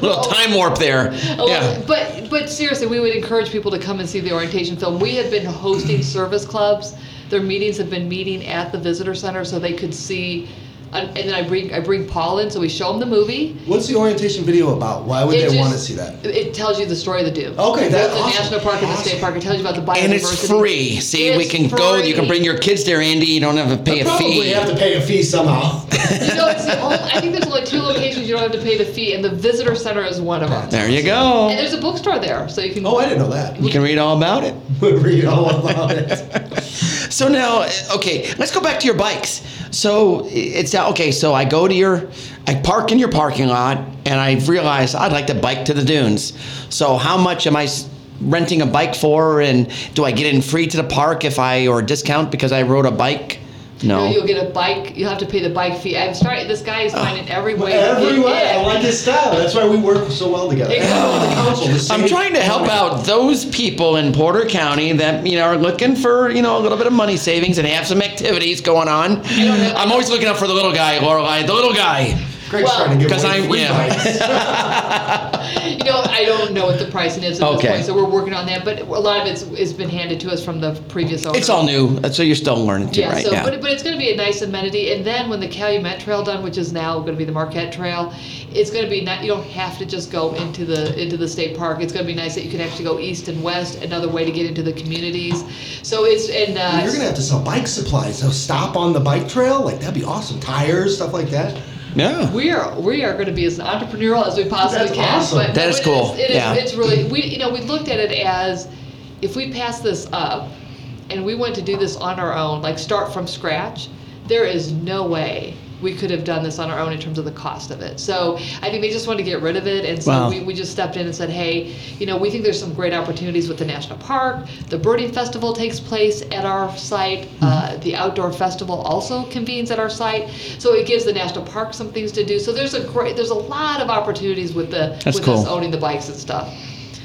Little oh. time warp there. Oh, Yeah. But but seriously, we would encourage people to come and see the orientation film. We have been hosting service clubs. Their meetings have been meeting at the visitor center so they could see. And and then I bring I bring Paul in, so we show him the movie. What's the orientation video about? Why would It they just- want to see that? It tells you the story of the dunes. Okay, that's Both the awesome. national park and the state park. It tells you about the biodiversity. And it's free. See, we It's can go. You can bring your kids there, Andy. You don't have to pay a fee. Probably have to pay a fee somehow. You know, it's the only, I think there's only two locations you don't have to pay the fee, and the visitor center is one of them. There you go. And there's a bookstore there, so you can. Oh, I didn't know that. You can read all about it. Would read all about it. So now, okay, let's go back to your bikes. So it's okay. So I go to your, I park in your parking lot, and I realize I'd like to bike to the dunes. So how much am I renting a bike for, and do I get in free to the park if I or discount because I rode a bike? No, No. you'll get a bike. You'll have to pay the bike fee. I'm starting. This guy is ah. finding every way. Every way. I like his style. That's why we work so well together. Exactly. And the council, the I'm trying to help out those people in Porter County that you know are looking for you know a little bit of money savings and have some activities going on. I'm always looking out for the little guy, Lorelei, the little guy. Greg's Well, trying to give 'cause away I'm- free yeah. bikes. You know, I don't know what the pricing is at Okay. this point, so we're working on that. But a lot of it's has been handed to us from the previous owner. It's all new, so you're still learning too, Yeah, right? so yeah. but, but it's going to be a nice amenity, and then when the Calumet Trail done, which is now going to be the Marquette Trail, it's going to be not. You don't have to just go into the into the state park. It's going to be nice that you can actually go east and west, another way to get into the communities. So it's and uh, You're gonna have to sell bike supplies. So stop on the bike trail, like that'd be awesome. Tires, stuff like that. Yeah. we are we are going to be as entrepreneurial as we possibly That's can. awesome. But That is it cool. It is, Yeah. It's really we you know we looked at it as if we pass this up and we went to do this on our own, like start from scratch, there is no way we could have done this on our own in terms of the cost of it. So I think they just wanted to get rid of it, and so Wow. we, we just stepped in and said, hey, you know, we think there's some great opportunities with the national park. The birding festival takes place at our site. Mm-hmm. Uh, the outdoor festival also convenes at our site, so it gives the national park some things to do. So there's a great, there's a lot of opportunities with the That's with us owning the bikes and stuff.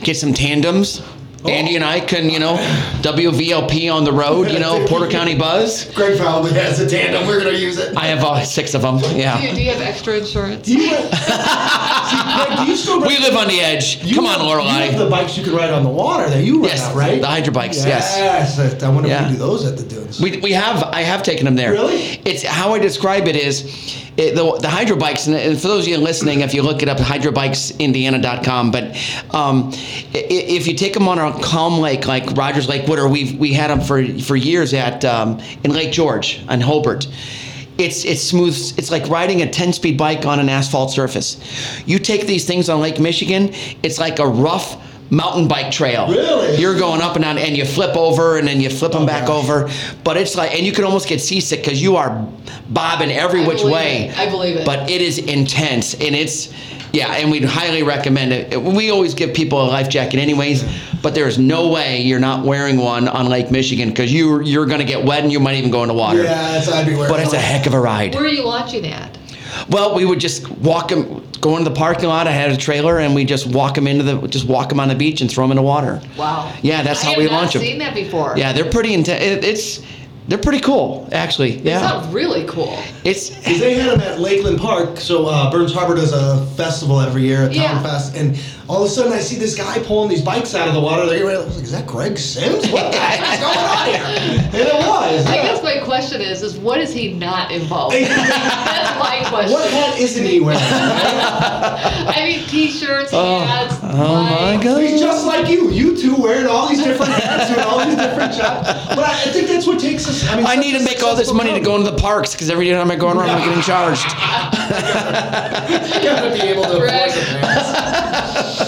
Get some tandems. Oh. Andy and I can, you know, WVLP on the road, you know, Porter County Buzz. Greg probably has a tandem. We're gonna use it. I have uh, six of them. Do you, Yeah. do you have extra insurance? Do you, see, Greg, do you still We live on the edge. you Come on, have- You have the bikes you can ride on the water that you rent Yes, out, right? the hydro bikes, yes. Yes. I wonder Yeah. if we do those at the dunes. We, we have I have taken them there. Really? It's how I describe it is it, the the hydro bikes and- for those of you listening, if you look it up, hydrobikesindiana.com. But um, if you take them on a calm lake like Rogers-Lakewood, or we we had them for for years at um, in Lake George on Hobart. It's it's smooth. It's like riding a 10-speed bike on an asphalt surface. You take these things on Lake Michigan. It's like a rough mountain bike trail. Really? You're going up and down, and you flip over, and then you flip them Oh, back gosh. over. But it's like, and you can almost get seasick because you are bobbing every I which way. it. I believe it. But it is intense, and it's yeah, and we'd highly recommend it. We always give people a life jacket, anyways. But there is no way you're not wearing one on Lake Michigan because you you're gonna get wet, and you might even go into water. yeah, that's I'd be wearing. But it's a heck of a ride. Where are you launching at? Well, we would just walk them, go into the parking lot. I had a trailer, and we just walk them into the just walk them on the beach and throw them in the water. Wow. Yeah, that's I how we have not launch 'em. seen that before. Yeah, they're pretty intense. It, it's they're pretty cool, actually. It Yeah, sounds really cool. it's 'Cause they had them at Lakeland Park. So uh, Burns Harbor does a festival every year, a town Yeah. fest, and all of a sudden I see this guy pulling these bikes out of the water. They're I was like, "Is that Greg Sims? What the heck is going on here?" And it was. I yeah. guess my question is, is what is he not involved? in? That's my question. What hat isn't he wearing? I mean, t-shirts, oh, hats. oh my bikes. God. He's just like you. You two wearing all these different hats, doing all these different jobs. But I, I think that's what takes us. I mean, I need to make all this successful money to go into the parks because every time I go around, I'm getting charged. You gotta be able to afford Greg. the pants.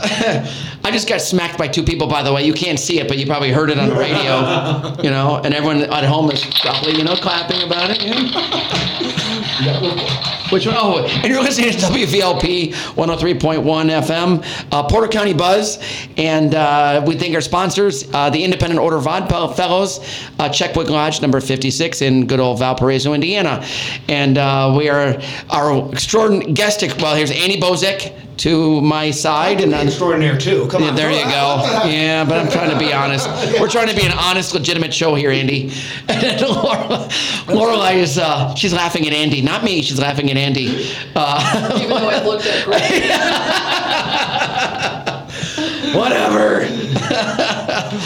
I just got smacked by two people, by the way. You can't see it, but you probably heard it on the radio, you know, and everyone at home is probably, you know, clapping about it. Which one? Oh, and you're listening to WVLP 103.1 FM, uh, Porter County Buzz, and uh, we thank our sponsors, uh, the Independent Order of Odd Fellows, uh, Checkwick Lodge number 56 in good old Valparaiso, Indiana, and uh, we are our extraordinary guest. Well, here's Andy Bozek to my side, and on extraordinaire too. Come yeah, on. there you go. Yeah, but I'm trying to be honest. We're trying to be an honest, legitimate show here, Andy. And Laura, Lorelei is uh, she's laughing at Andy, not me. She's laughing at Andy. Uh, Even though I've looked at Greg. whatever.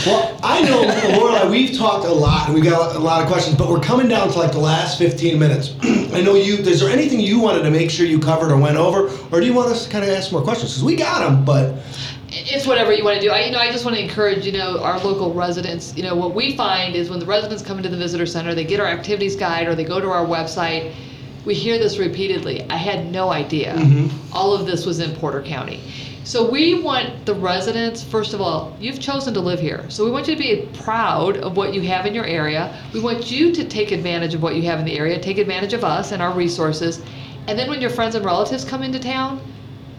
Well, I know, Lorelei, we've talked a lot and we've got a lot of questions, but we're coming down to like the last 15 minutes. I know you, is there anything you wanted to make sure you covered or went over, or do you want us to kind of ask more questions? Because we got them, but it's whatever you want to do. I, you know, I just want to encourage, you know, our local residents. You know, what we find is when the residents come into the visitor center, they get our activities guide or they go to our website. We hear this repeatedly. I had no idea mm-hmm. all of this was in Porter County. So we want the residents, first of all, you've chosen to live here. So we want you to be proud of what you have in your area. We want you to take advantage of what you have in the area, take advantage of us and our resources. And then when your friends and relatives come into town,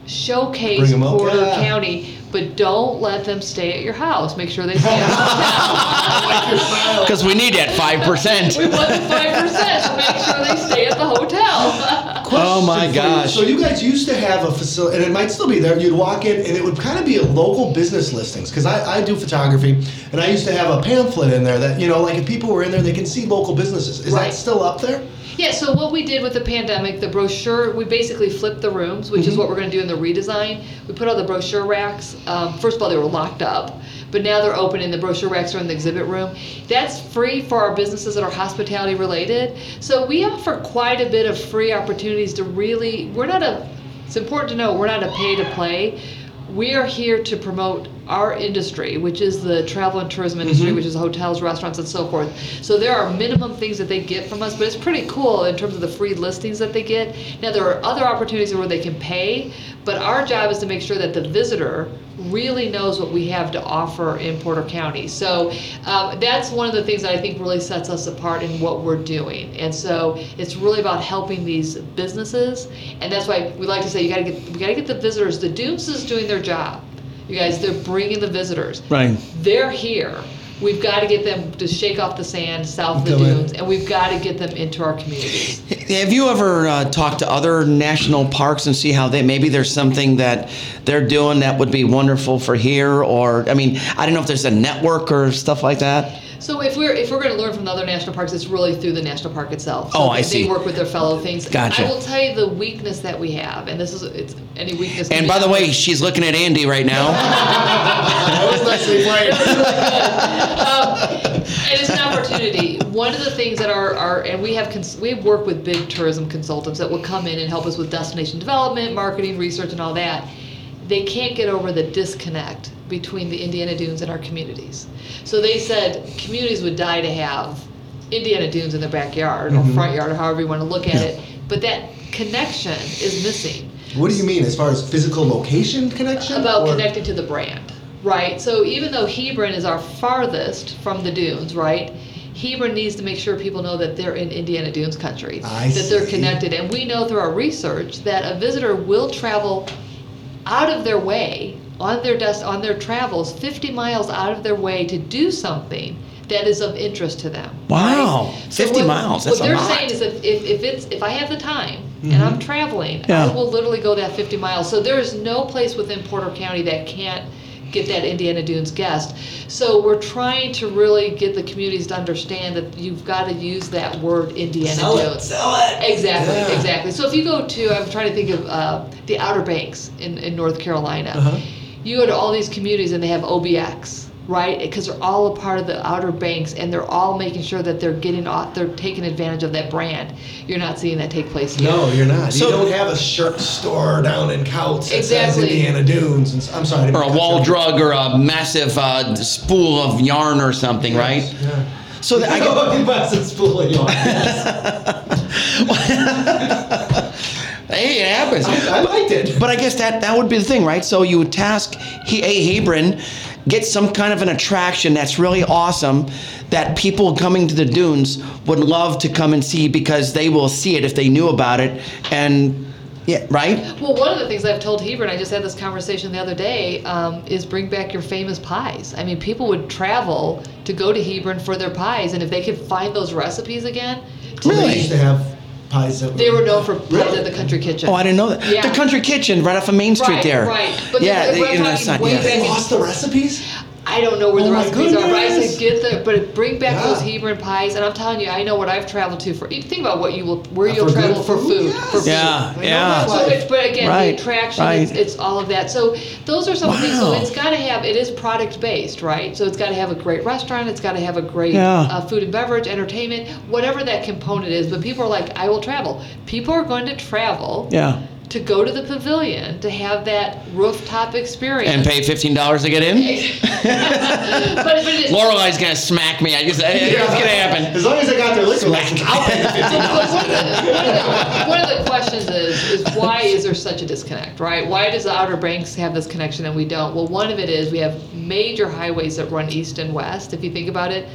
showcase Bring 'em up, Porter yeah. County, but don't let them stay at your house. Make sure they stay at the hotel. Because we need that five percent. we want the five percent, so make sure they stay at the hotel. Oh my Question for you. gosh. So you guys used to have a facility, and it might still be there. You'd walk in, and it would kind of be a local business listings. Because I, I do photography, and I used to have a pamphlet in there that you know, like if people were in there, they can see local businesses. Is Right. that still up there? Yeah, so what we did with the pandemic, the brochure, we basically flipped the rooms, which is what we're gonna do in the redesign. We put all the brochure racks, um, first of all, they were locked up, but now they're open and the brochure racks are in the exhibit room. That's free for our businesses that are hospitality related. So we offer quite a bit of free opportunities to really, we're not a, it's important to know, we're not a pay to play. We are here to promote our industry, which is the travel and tourism industry, which is hotels, restaurants, and so forth. So there are minimum things that they get from us, but it's pretty cool in terms of the free listings that they get. Now there are other opportunities where they can pay, but our job is to make sure that the visitor really knows what we have to offer in Porter County. So um, that's one of the things that I think really sets us apart in what we're doing. And so it's really about helping these businesses, and that's why we like to say you got to get we got to get the visitors. The Dunes is doing their job. You guys, they're bringing the visitors. Right. They're here. We've got to get them to shake off the sand south of the Come dunes, and we've got to get them into our communities. Have you ever uh, talked to other national parks and see how they maybe there's something that they're doing that would be wonderful for here? Or I mean, I don't know if there's a network or stuff like that. So if we're if we're going to learn from the other national parks, it's really through the national park itself. So Oh, I they see. They work with their fellow things. Gotcha. I will tell you the weakness that we have, and this is it's any weakness. And be by the way, she's looking at Andy right now. That was nicely played. um, and it's an opportunity. One of the things that are, are and we have cons- we work with big tourism consultants that will come in and help us with destination development, marketing, research, and all that. They can't get over the disconnect between the Indiana Dunes and our communities. So they said communities would die to have Indiana Dunes in their backyard or mm-hmm. front yard or however you want to look at it, but that connection is missing What do you mean, as far as physical location connection? about or- connecting to the brand, right? So even though Hebron is our farthest from the dunes, right? Hebron needs to make sure people know that they're in Indiana Dunes country, I that they're connected, and we know through our research that a visitor will travel out of their way on their des- on their travels 50 miles out of their way to do something that is of interest to them. Wow, right? So 50 what- miles, that's what they're saying is if, if, if it's if I have the time and mm-hmm. I'm traveling, Yeah. I will literally go that 50 miles. So there is no place within Porter County that can't get that Indiana Dunes guest. So we're trying to really get the communities to understand that you've got to use that word Indiana Sell it, Dunes. sell it. Exactly, Yeah. exactly. So if you go to, I'm trying to think of uh, the Outer Banks in, in North Carolina. Uh-huh. You go to all these communities and they have OBX, right? Because they're all a part of the Outer Banks and they're all making sure that they're getting off, they're taking advantage of that brand. You're not seeing that take place here. No, you're not. So- you don't have a shirt store down in Kouts that Exactly. says Indiana Dunes. And, s- I'm sorry. Or a wall cut drug or a massive uh, spool of yarn or something, right? Yeah. So that I get, I get massive spool of yarn. hey, it happens. I, I liked it. But I guess that that would be the thing, right? So you would task he, a Hebron get some kind of an attraction that's really awesome that people coming to the dunes would love to come and see because they will see it if they knew about it and yeah right Well, one of the things I've told Hebron, I just had this conversation the other day, um, is bring back your famous pies. I mean, people would travel to go to Hebron for their pies, and if they could find those recipes again, to Really? They used to have pies that They were known for pies Really? at the country kitchen. oh i didn't know that Yeah. the country kitchen right off of main street Right, there right. But yeah the- we're you know, talking that's not- way yeah. They lost the recipes? I don't know where Oh the my recipes are, but I said get the, but bring back Yeah. those Hebron pies, and I'm telling you, I know what I've traveled to for. Think about what you will, where Uh, you'll for good travel for food? food, Yes. for food. Yeah, I yeah. So it's, but again, Right, the attraction, right. it's, it's all of that. So those are some of the things. So it's got to have, it is product based, right? So it's got to have a great restaurant. It's got to have a great Yeah. uh, food and beverage, entertainment, whatever that component is. But people are like, I will travel. People are going to travel yeah to go to the pavilion to have that rooftop experience. and pay $15 to get in but, but Lorelei's gonna smack me. I just, it's gonna happen. As long as they got their liquor license, I'll pay the fifteen dollars. one, of the, one, of the, one of the questions is, is why is there such a disconnect, right? Why does the Outer Banks have this connection and we don't? Well, one of it is we have major highways that run east and west. If you think about it,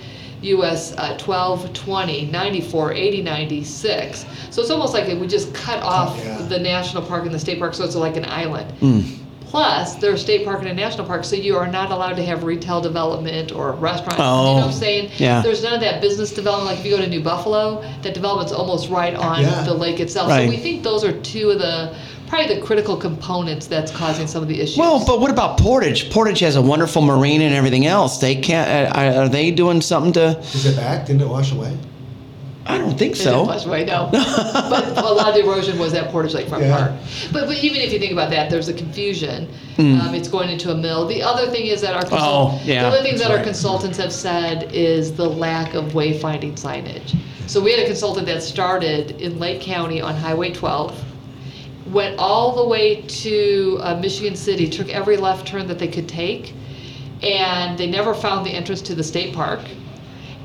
US uh, 12, 20, 94, 80, 96. So it's almost like we just cut off yeah. the national park and the state park, so it's like an island. Hmm. Plus, there's state park and a national park, so you are not allowed to have retail development or restaurants. you know Oh, what I'm saying? yeah. There's none of that business development. Like if you go to New Buffalo, that development's almost right on Yeah. the lake itself. Right. So we think those are two of the probably the critical components that's causing some of the issues. Well, but what about Portage? Portage has a wonderful marina and everything else. They can't. Uh, are, are they doing something to? Is it back? Didn't it wash away? I don't think It didn't so. wash away, no. but a lot of the erosion was at Portage Lakefront Yeah. Park. But, but even if you think about that, there's a confusion. Hmm. Um, it's going into a mill. The other thing is that our consult- Oh, yeah, the other things that's that our consultants have said is the lack of wayfinding signage. So we had a consultant that started in Lake County on Highway 12, went all the way to uh, Michigan City, took every left turn that they could take, and they never found the entrance to the state park,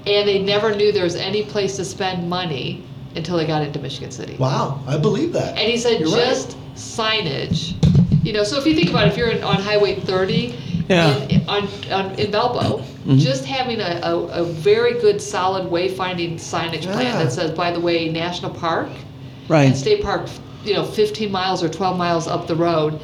and they never knew there was any place to spend money until they got into Michigan City. Wow, I believe that. And he said You're right. just signage. You know, so if you think about it, if you're in, on Highway 30 Yeah. in, on, on, in Valpo, Mm-hmm. just having a, a, a very good solid wayfinding signage plan that says, by the way, National Park and Right. State Park, you know, 15 miles or 12 miles up the road.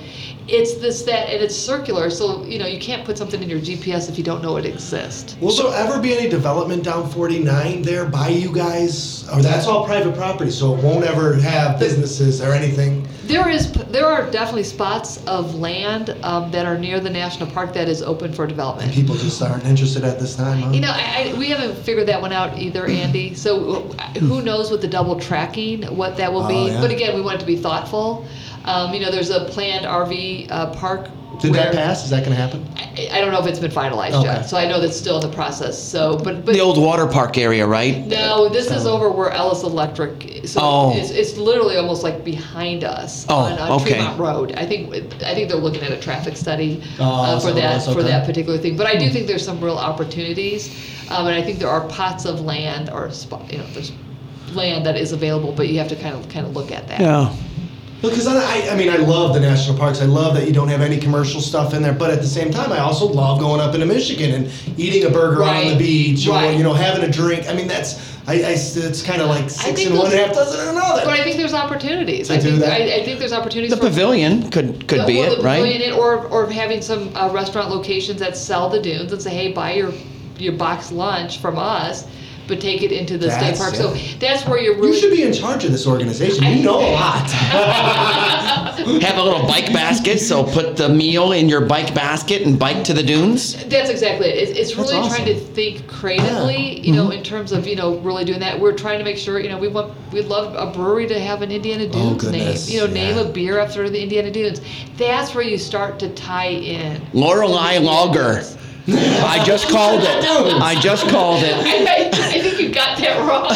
It's this, that, and it's circular, so, you know, you can't put something in your GPS if you don't know it exists. Will there ever be any development down 49 there by you guys? Or that's all private property, so it won't ever have businesses or anything? There is, there are definitely spots of land um, that are near the national park that is open for development. And People just aren't interested at this time, huh? You know, I, I, we haven't figured that one out either, Andy. So uh, who knows with the double tracking what that will be? yeah. But again, we want it to be thoughtful. Um, you know, there's a planned RV uh, park. Did that pass? Is that gonna happen? I, I don't know if it's been finalized Okay. yet, so I know that's still in the process. So, but but The old water park area, right? no, this is over where Ellis Electric. So Oh. it's, it's literally almost like behind us Oh, on, on okay. Tremont Road. I think I think they're looking at a traffic study Oh, uh, for what it that was, for okay. Hmm. that particular thing. But I do think there's some real opportunities, um, and I think there are pots of land or spot, you know, there's land that is available, but you have to kind of kind of look at that. Yeah. Because I, I, I mean, I love the national parks. I love that you don't have any commercial stuff in there. But at the same time, I also love going up into Michigan and eating a burger on the Right, beach or right. you know having a drink. I mean, that's I, I it's kind of like six think in one, those- half dozen in another. But I think there's opportunities. To I do think that? I, I think there's opportunities. The for pavilion could could be or it, the right? pavilion, or or having some uh, restaurant locations that sell the dunes and say, hey, buy your your box lunch from us. But take it into the state park. yeah. So that's where you're really. You should be in charge of this organization. You know a lot. Have a little bike basket, so put the meal in your bike basket and bike to the dunes. That's exactly it. It's, it's really awesome. trying to think creatively, you know, mm-hmm. in terms of you know really doing that. We're trying to make sure you know we want we'd love a brewery to have an Indiana oh, Dunes name. Oh, goodness, You know, name a beer after the Indiana Dunes. That's where you start to tie in. Lorelei Lager. I just called it. I just called it. I, I think you got that wrong.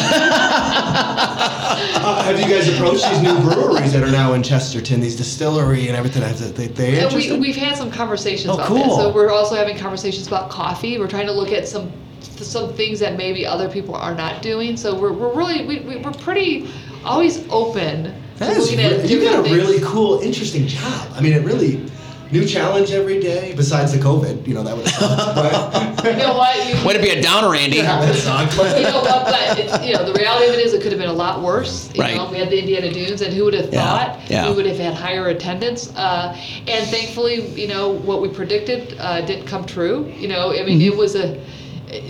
Uh, have you guys approached these new breweries that are now in Chesterton, these distillery and everything? Have they, they And we, interested? we've had some conversations Oh, about cool. that. So we're also having conversations about coffee. We're trying to look at some some things that maybe other people are not doing. So we're, we're really we, we- we're pretty always open to That is looking at re- you got a different really cool, interesting job. I mean, it really new challenge every day. Besides the COVID, you know that would have sucked. You know what? You, Way to be a downer, Andy. yeah, that sucked. But you know what? But it's, you know, the reality of it is, it could have been a lot worse. You Right. know, we had the Indiana Dunes, and who would have Yeah, thought yeah. we would have had higher attendance? Uh, and thankfully, you know, what we predicted uh, didn't come true. You know, I mean, Mm-hmm. it was a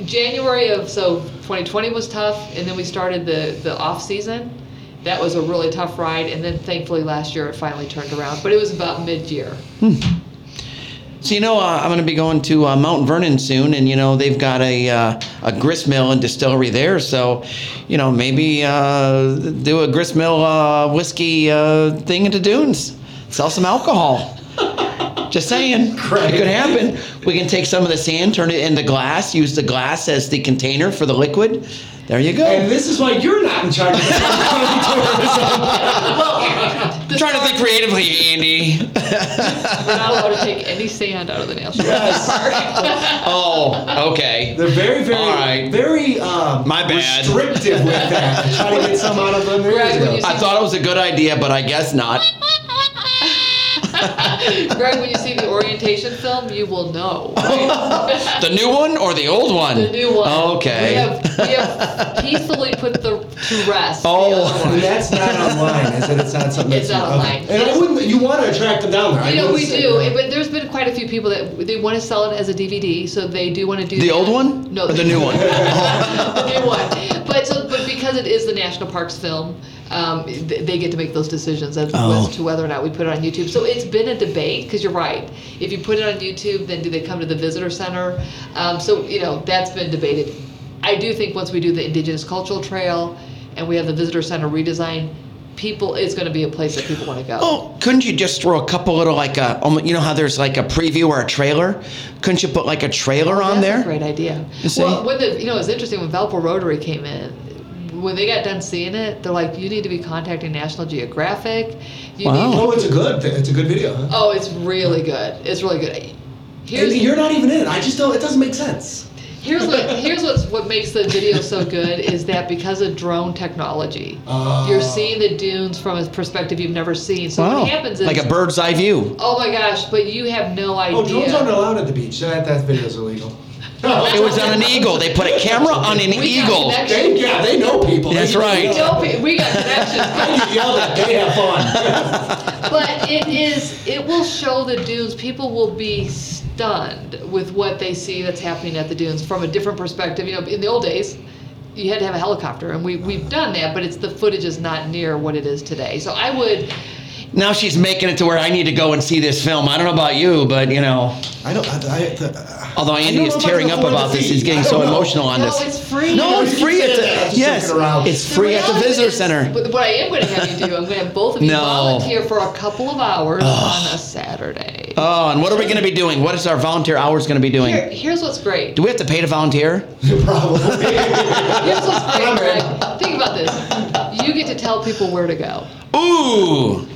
January of so 2020 was tough, and then we started the the off season. That was a really tough ride, and then thankfully last year it finally turned around. But it was about mid year. So you know, uh, I'm going to be going to uh, Mount Vernon soon, and you know they've got a uh, a grist mill and distillery there. So, you know, maybe uh, do a grist mill uh, whiskey uh, thing into dunes, sell some alcohol. Just saying, Great. it could happen. We can take some of the sand, turn it into glass, use the glass as the container for the liquid. There you go. and this is why you're not in charge of the tourism. I'm trying to think creatively, Andy. We're not allowed to take any sand out of the national park. oh, okay. They're very, very, All right. very um, My bad. restrictive with that. Try to get some out of them. Right, I thought it was a good idea, but I guess not. Greg, when you see the orientation film, you will know. right? The new one or the old one? the new one. Okay. We have, we have peacefully put the to rest. Oh. other And one. that's not online, is it? It's not something. It's that's, not okay. online. And I wouldn't. You want to attract them down there. I You know, we say do, no. but there's been quite a few people that they want to sell it as a DVD, so they do want to do The that. old one? No, Or the new one? the new one. But so, but because it is the national parks film, um, th- they get to make those decisions as, Oh. as to whether or not we put it on YouTube. So it's been a debate because you're right. If you put it on YouTube, then do they come to the visitor center? Um, so you know that's been debated. I do think once we do the Indigenous Cultural Trail and we have the visitor center redesign, people it's going to be a place that people want to go. Oh, couldn't you just throw a couple little like a, um, you know how there's like a preview or a trailer? Couldn't you put like a trailer on That's there? a great idea. Well, when the, you know, it's interesting when Valpo Rotary came in. When they got done seeing it, they're like, "You need to be contacting National Geographic. You Wow. need." Oh, it's a good. It's a good video. Huh? Oh, it's really good. It's really good. Here's And you're not even in it. I just don't. It doesn't make sense. here's what here's what's what makes the video so good is that because of drone technology, Oh. you're ah. seeing the dunes from a perspective you've never seen. So Wow. what happens is like a bird's eye view. Oh my gosh! But you have no idea. Oh, drones aren't allowed at the beach. That that video's illegal. It was on an eagle. They put a camera on an We got eagle. connections. They, yeah, they know people. That's They right. know. No, we got connections. I get yelled at. They have fun. but it is it will show the dunes people will be stunned with what they see that's happening at the dunes from a different perspective you know in the old days you had to have a helicopter and we, we've done that but it's the footage is not near what it is today so i would Now she's making it to where I need to go and see this film. I don't know about you, but you know, I don't. I, I, the, although I Andy don't is know if I tearing up about this, he's getting so know. emotional on no this. it's free No, it's free at saying the that, I'm just yes, joking around. it's The free at the visitor is- center. But what I am going to have you do, I'm going to have both of you No. volunteer for a couple of hours on a Saturday. Oh, and what are we going to be doing? What is our volunteer hours going to be doing? Here, here's what's great. Do we have to pay to volunteer? Probably. Here's what's great, Greg. Think about this. You get to tell people where to go. Ooh,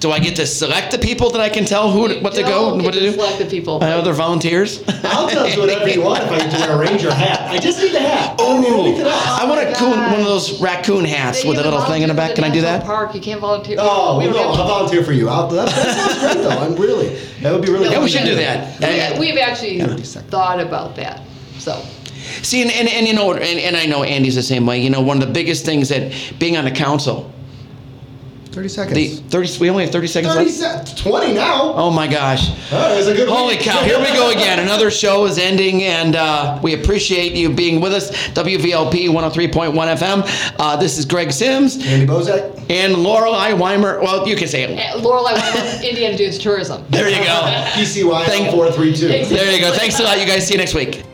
do I get to select the people that I can tell who You what to go and what to do? Select the people. My other volunteers. I'll tell you whatever you want if I get to wear a ranger hat. I just need the hat. I don't Ooh. I want a oh coon, one of those raccoon hats They with a even little thing in the back. volunteer Can I do national that? Park, you can't volunteer. Oh, We don't no, I'll volunteer for you. I'll, that, that sounds great, though. I'm really. That would be really. No, Yeah, we should do that. We- We've actually Yeah. thought about that. So, See, and, and, and you know, and, and I know Andy's the same way. You know, one of the biggest things that being on the council, 30 seconds. The 30. We only have 30 seconds 30 left. se- 20 now. Oh my gosh. Oh, that's a good Holy week. cow, here we go again. Another show is ending, and uh, we appreciate you being with us. WVLP 103.1 FM. Uh, this is Greg Sims Andy Bozak. and Lorelei Weimer. Well, you can say it. Uh, Lorelei, Weimer, Indiana Dunes Tourism. There you go. PCY Thank- 432. There you go. Thanks a lot, you guys. See you next week.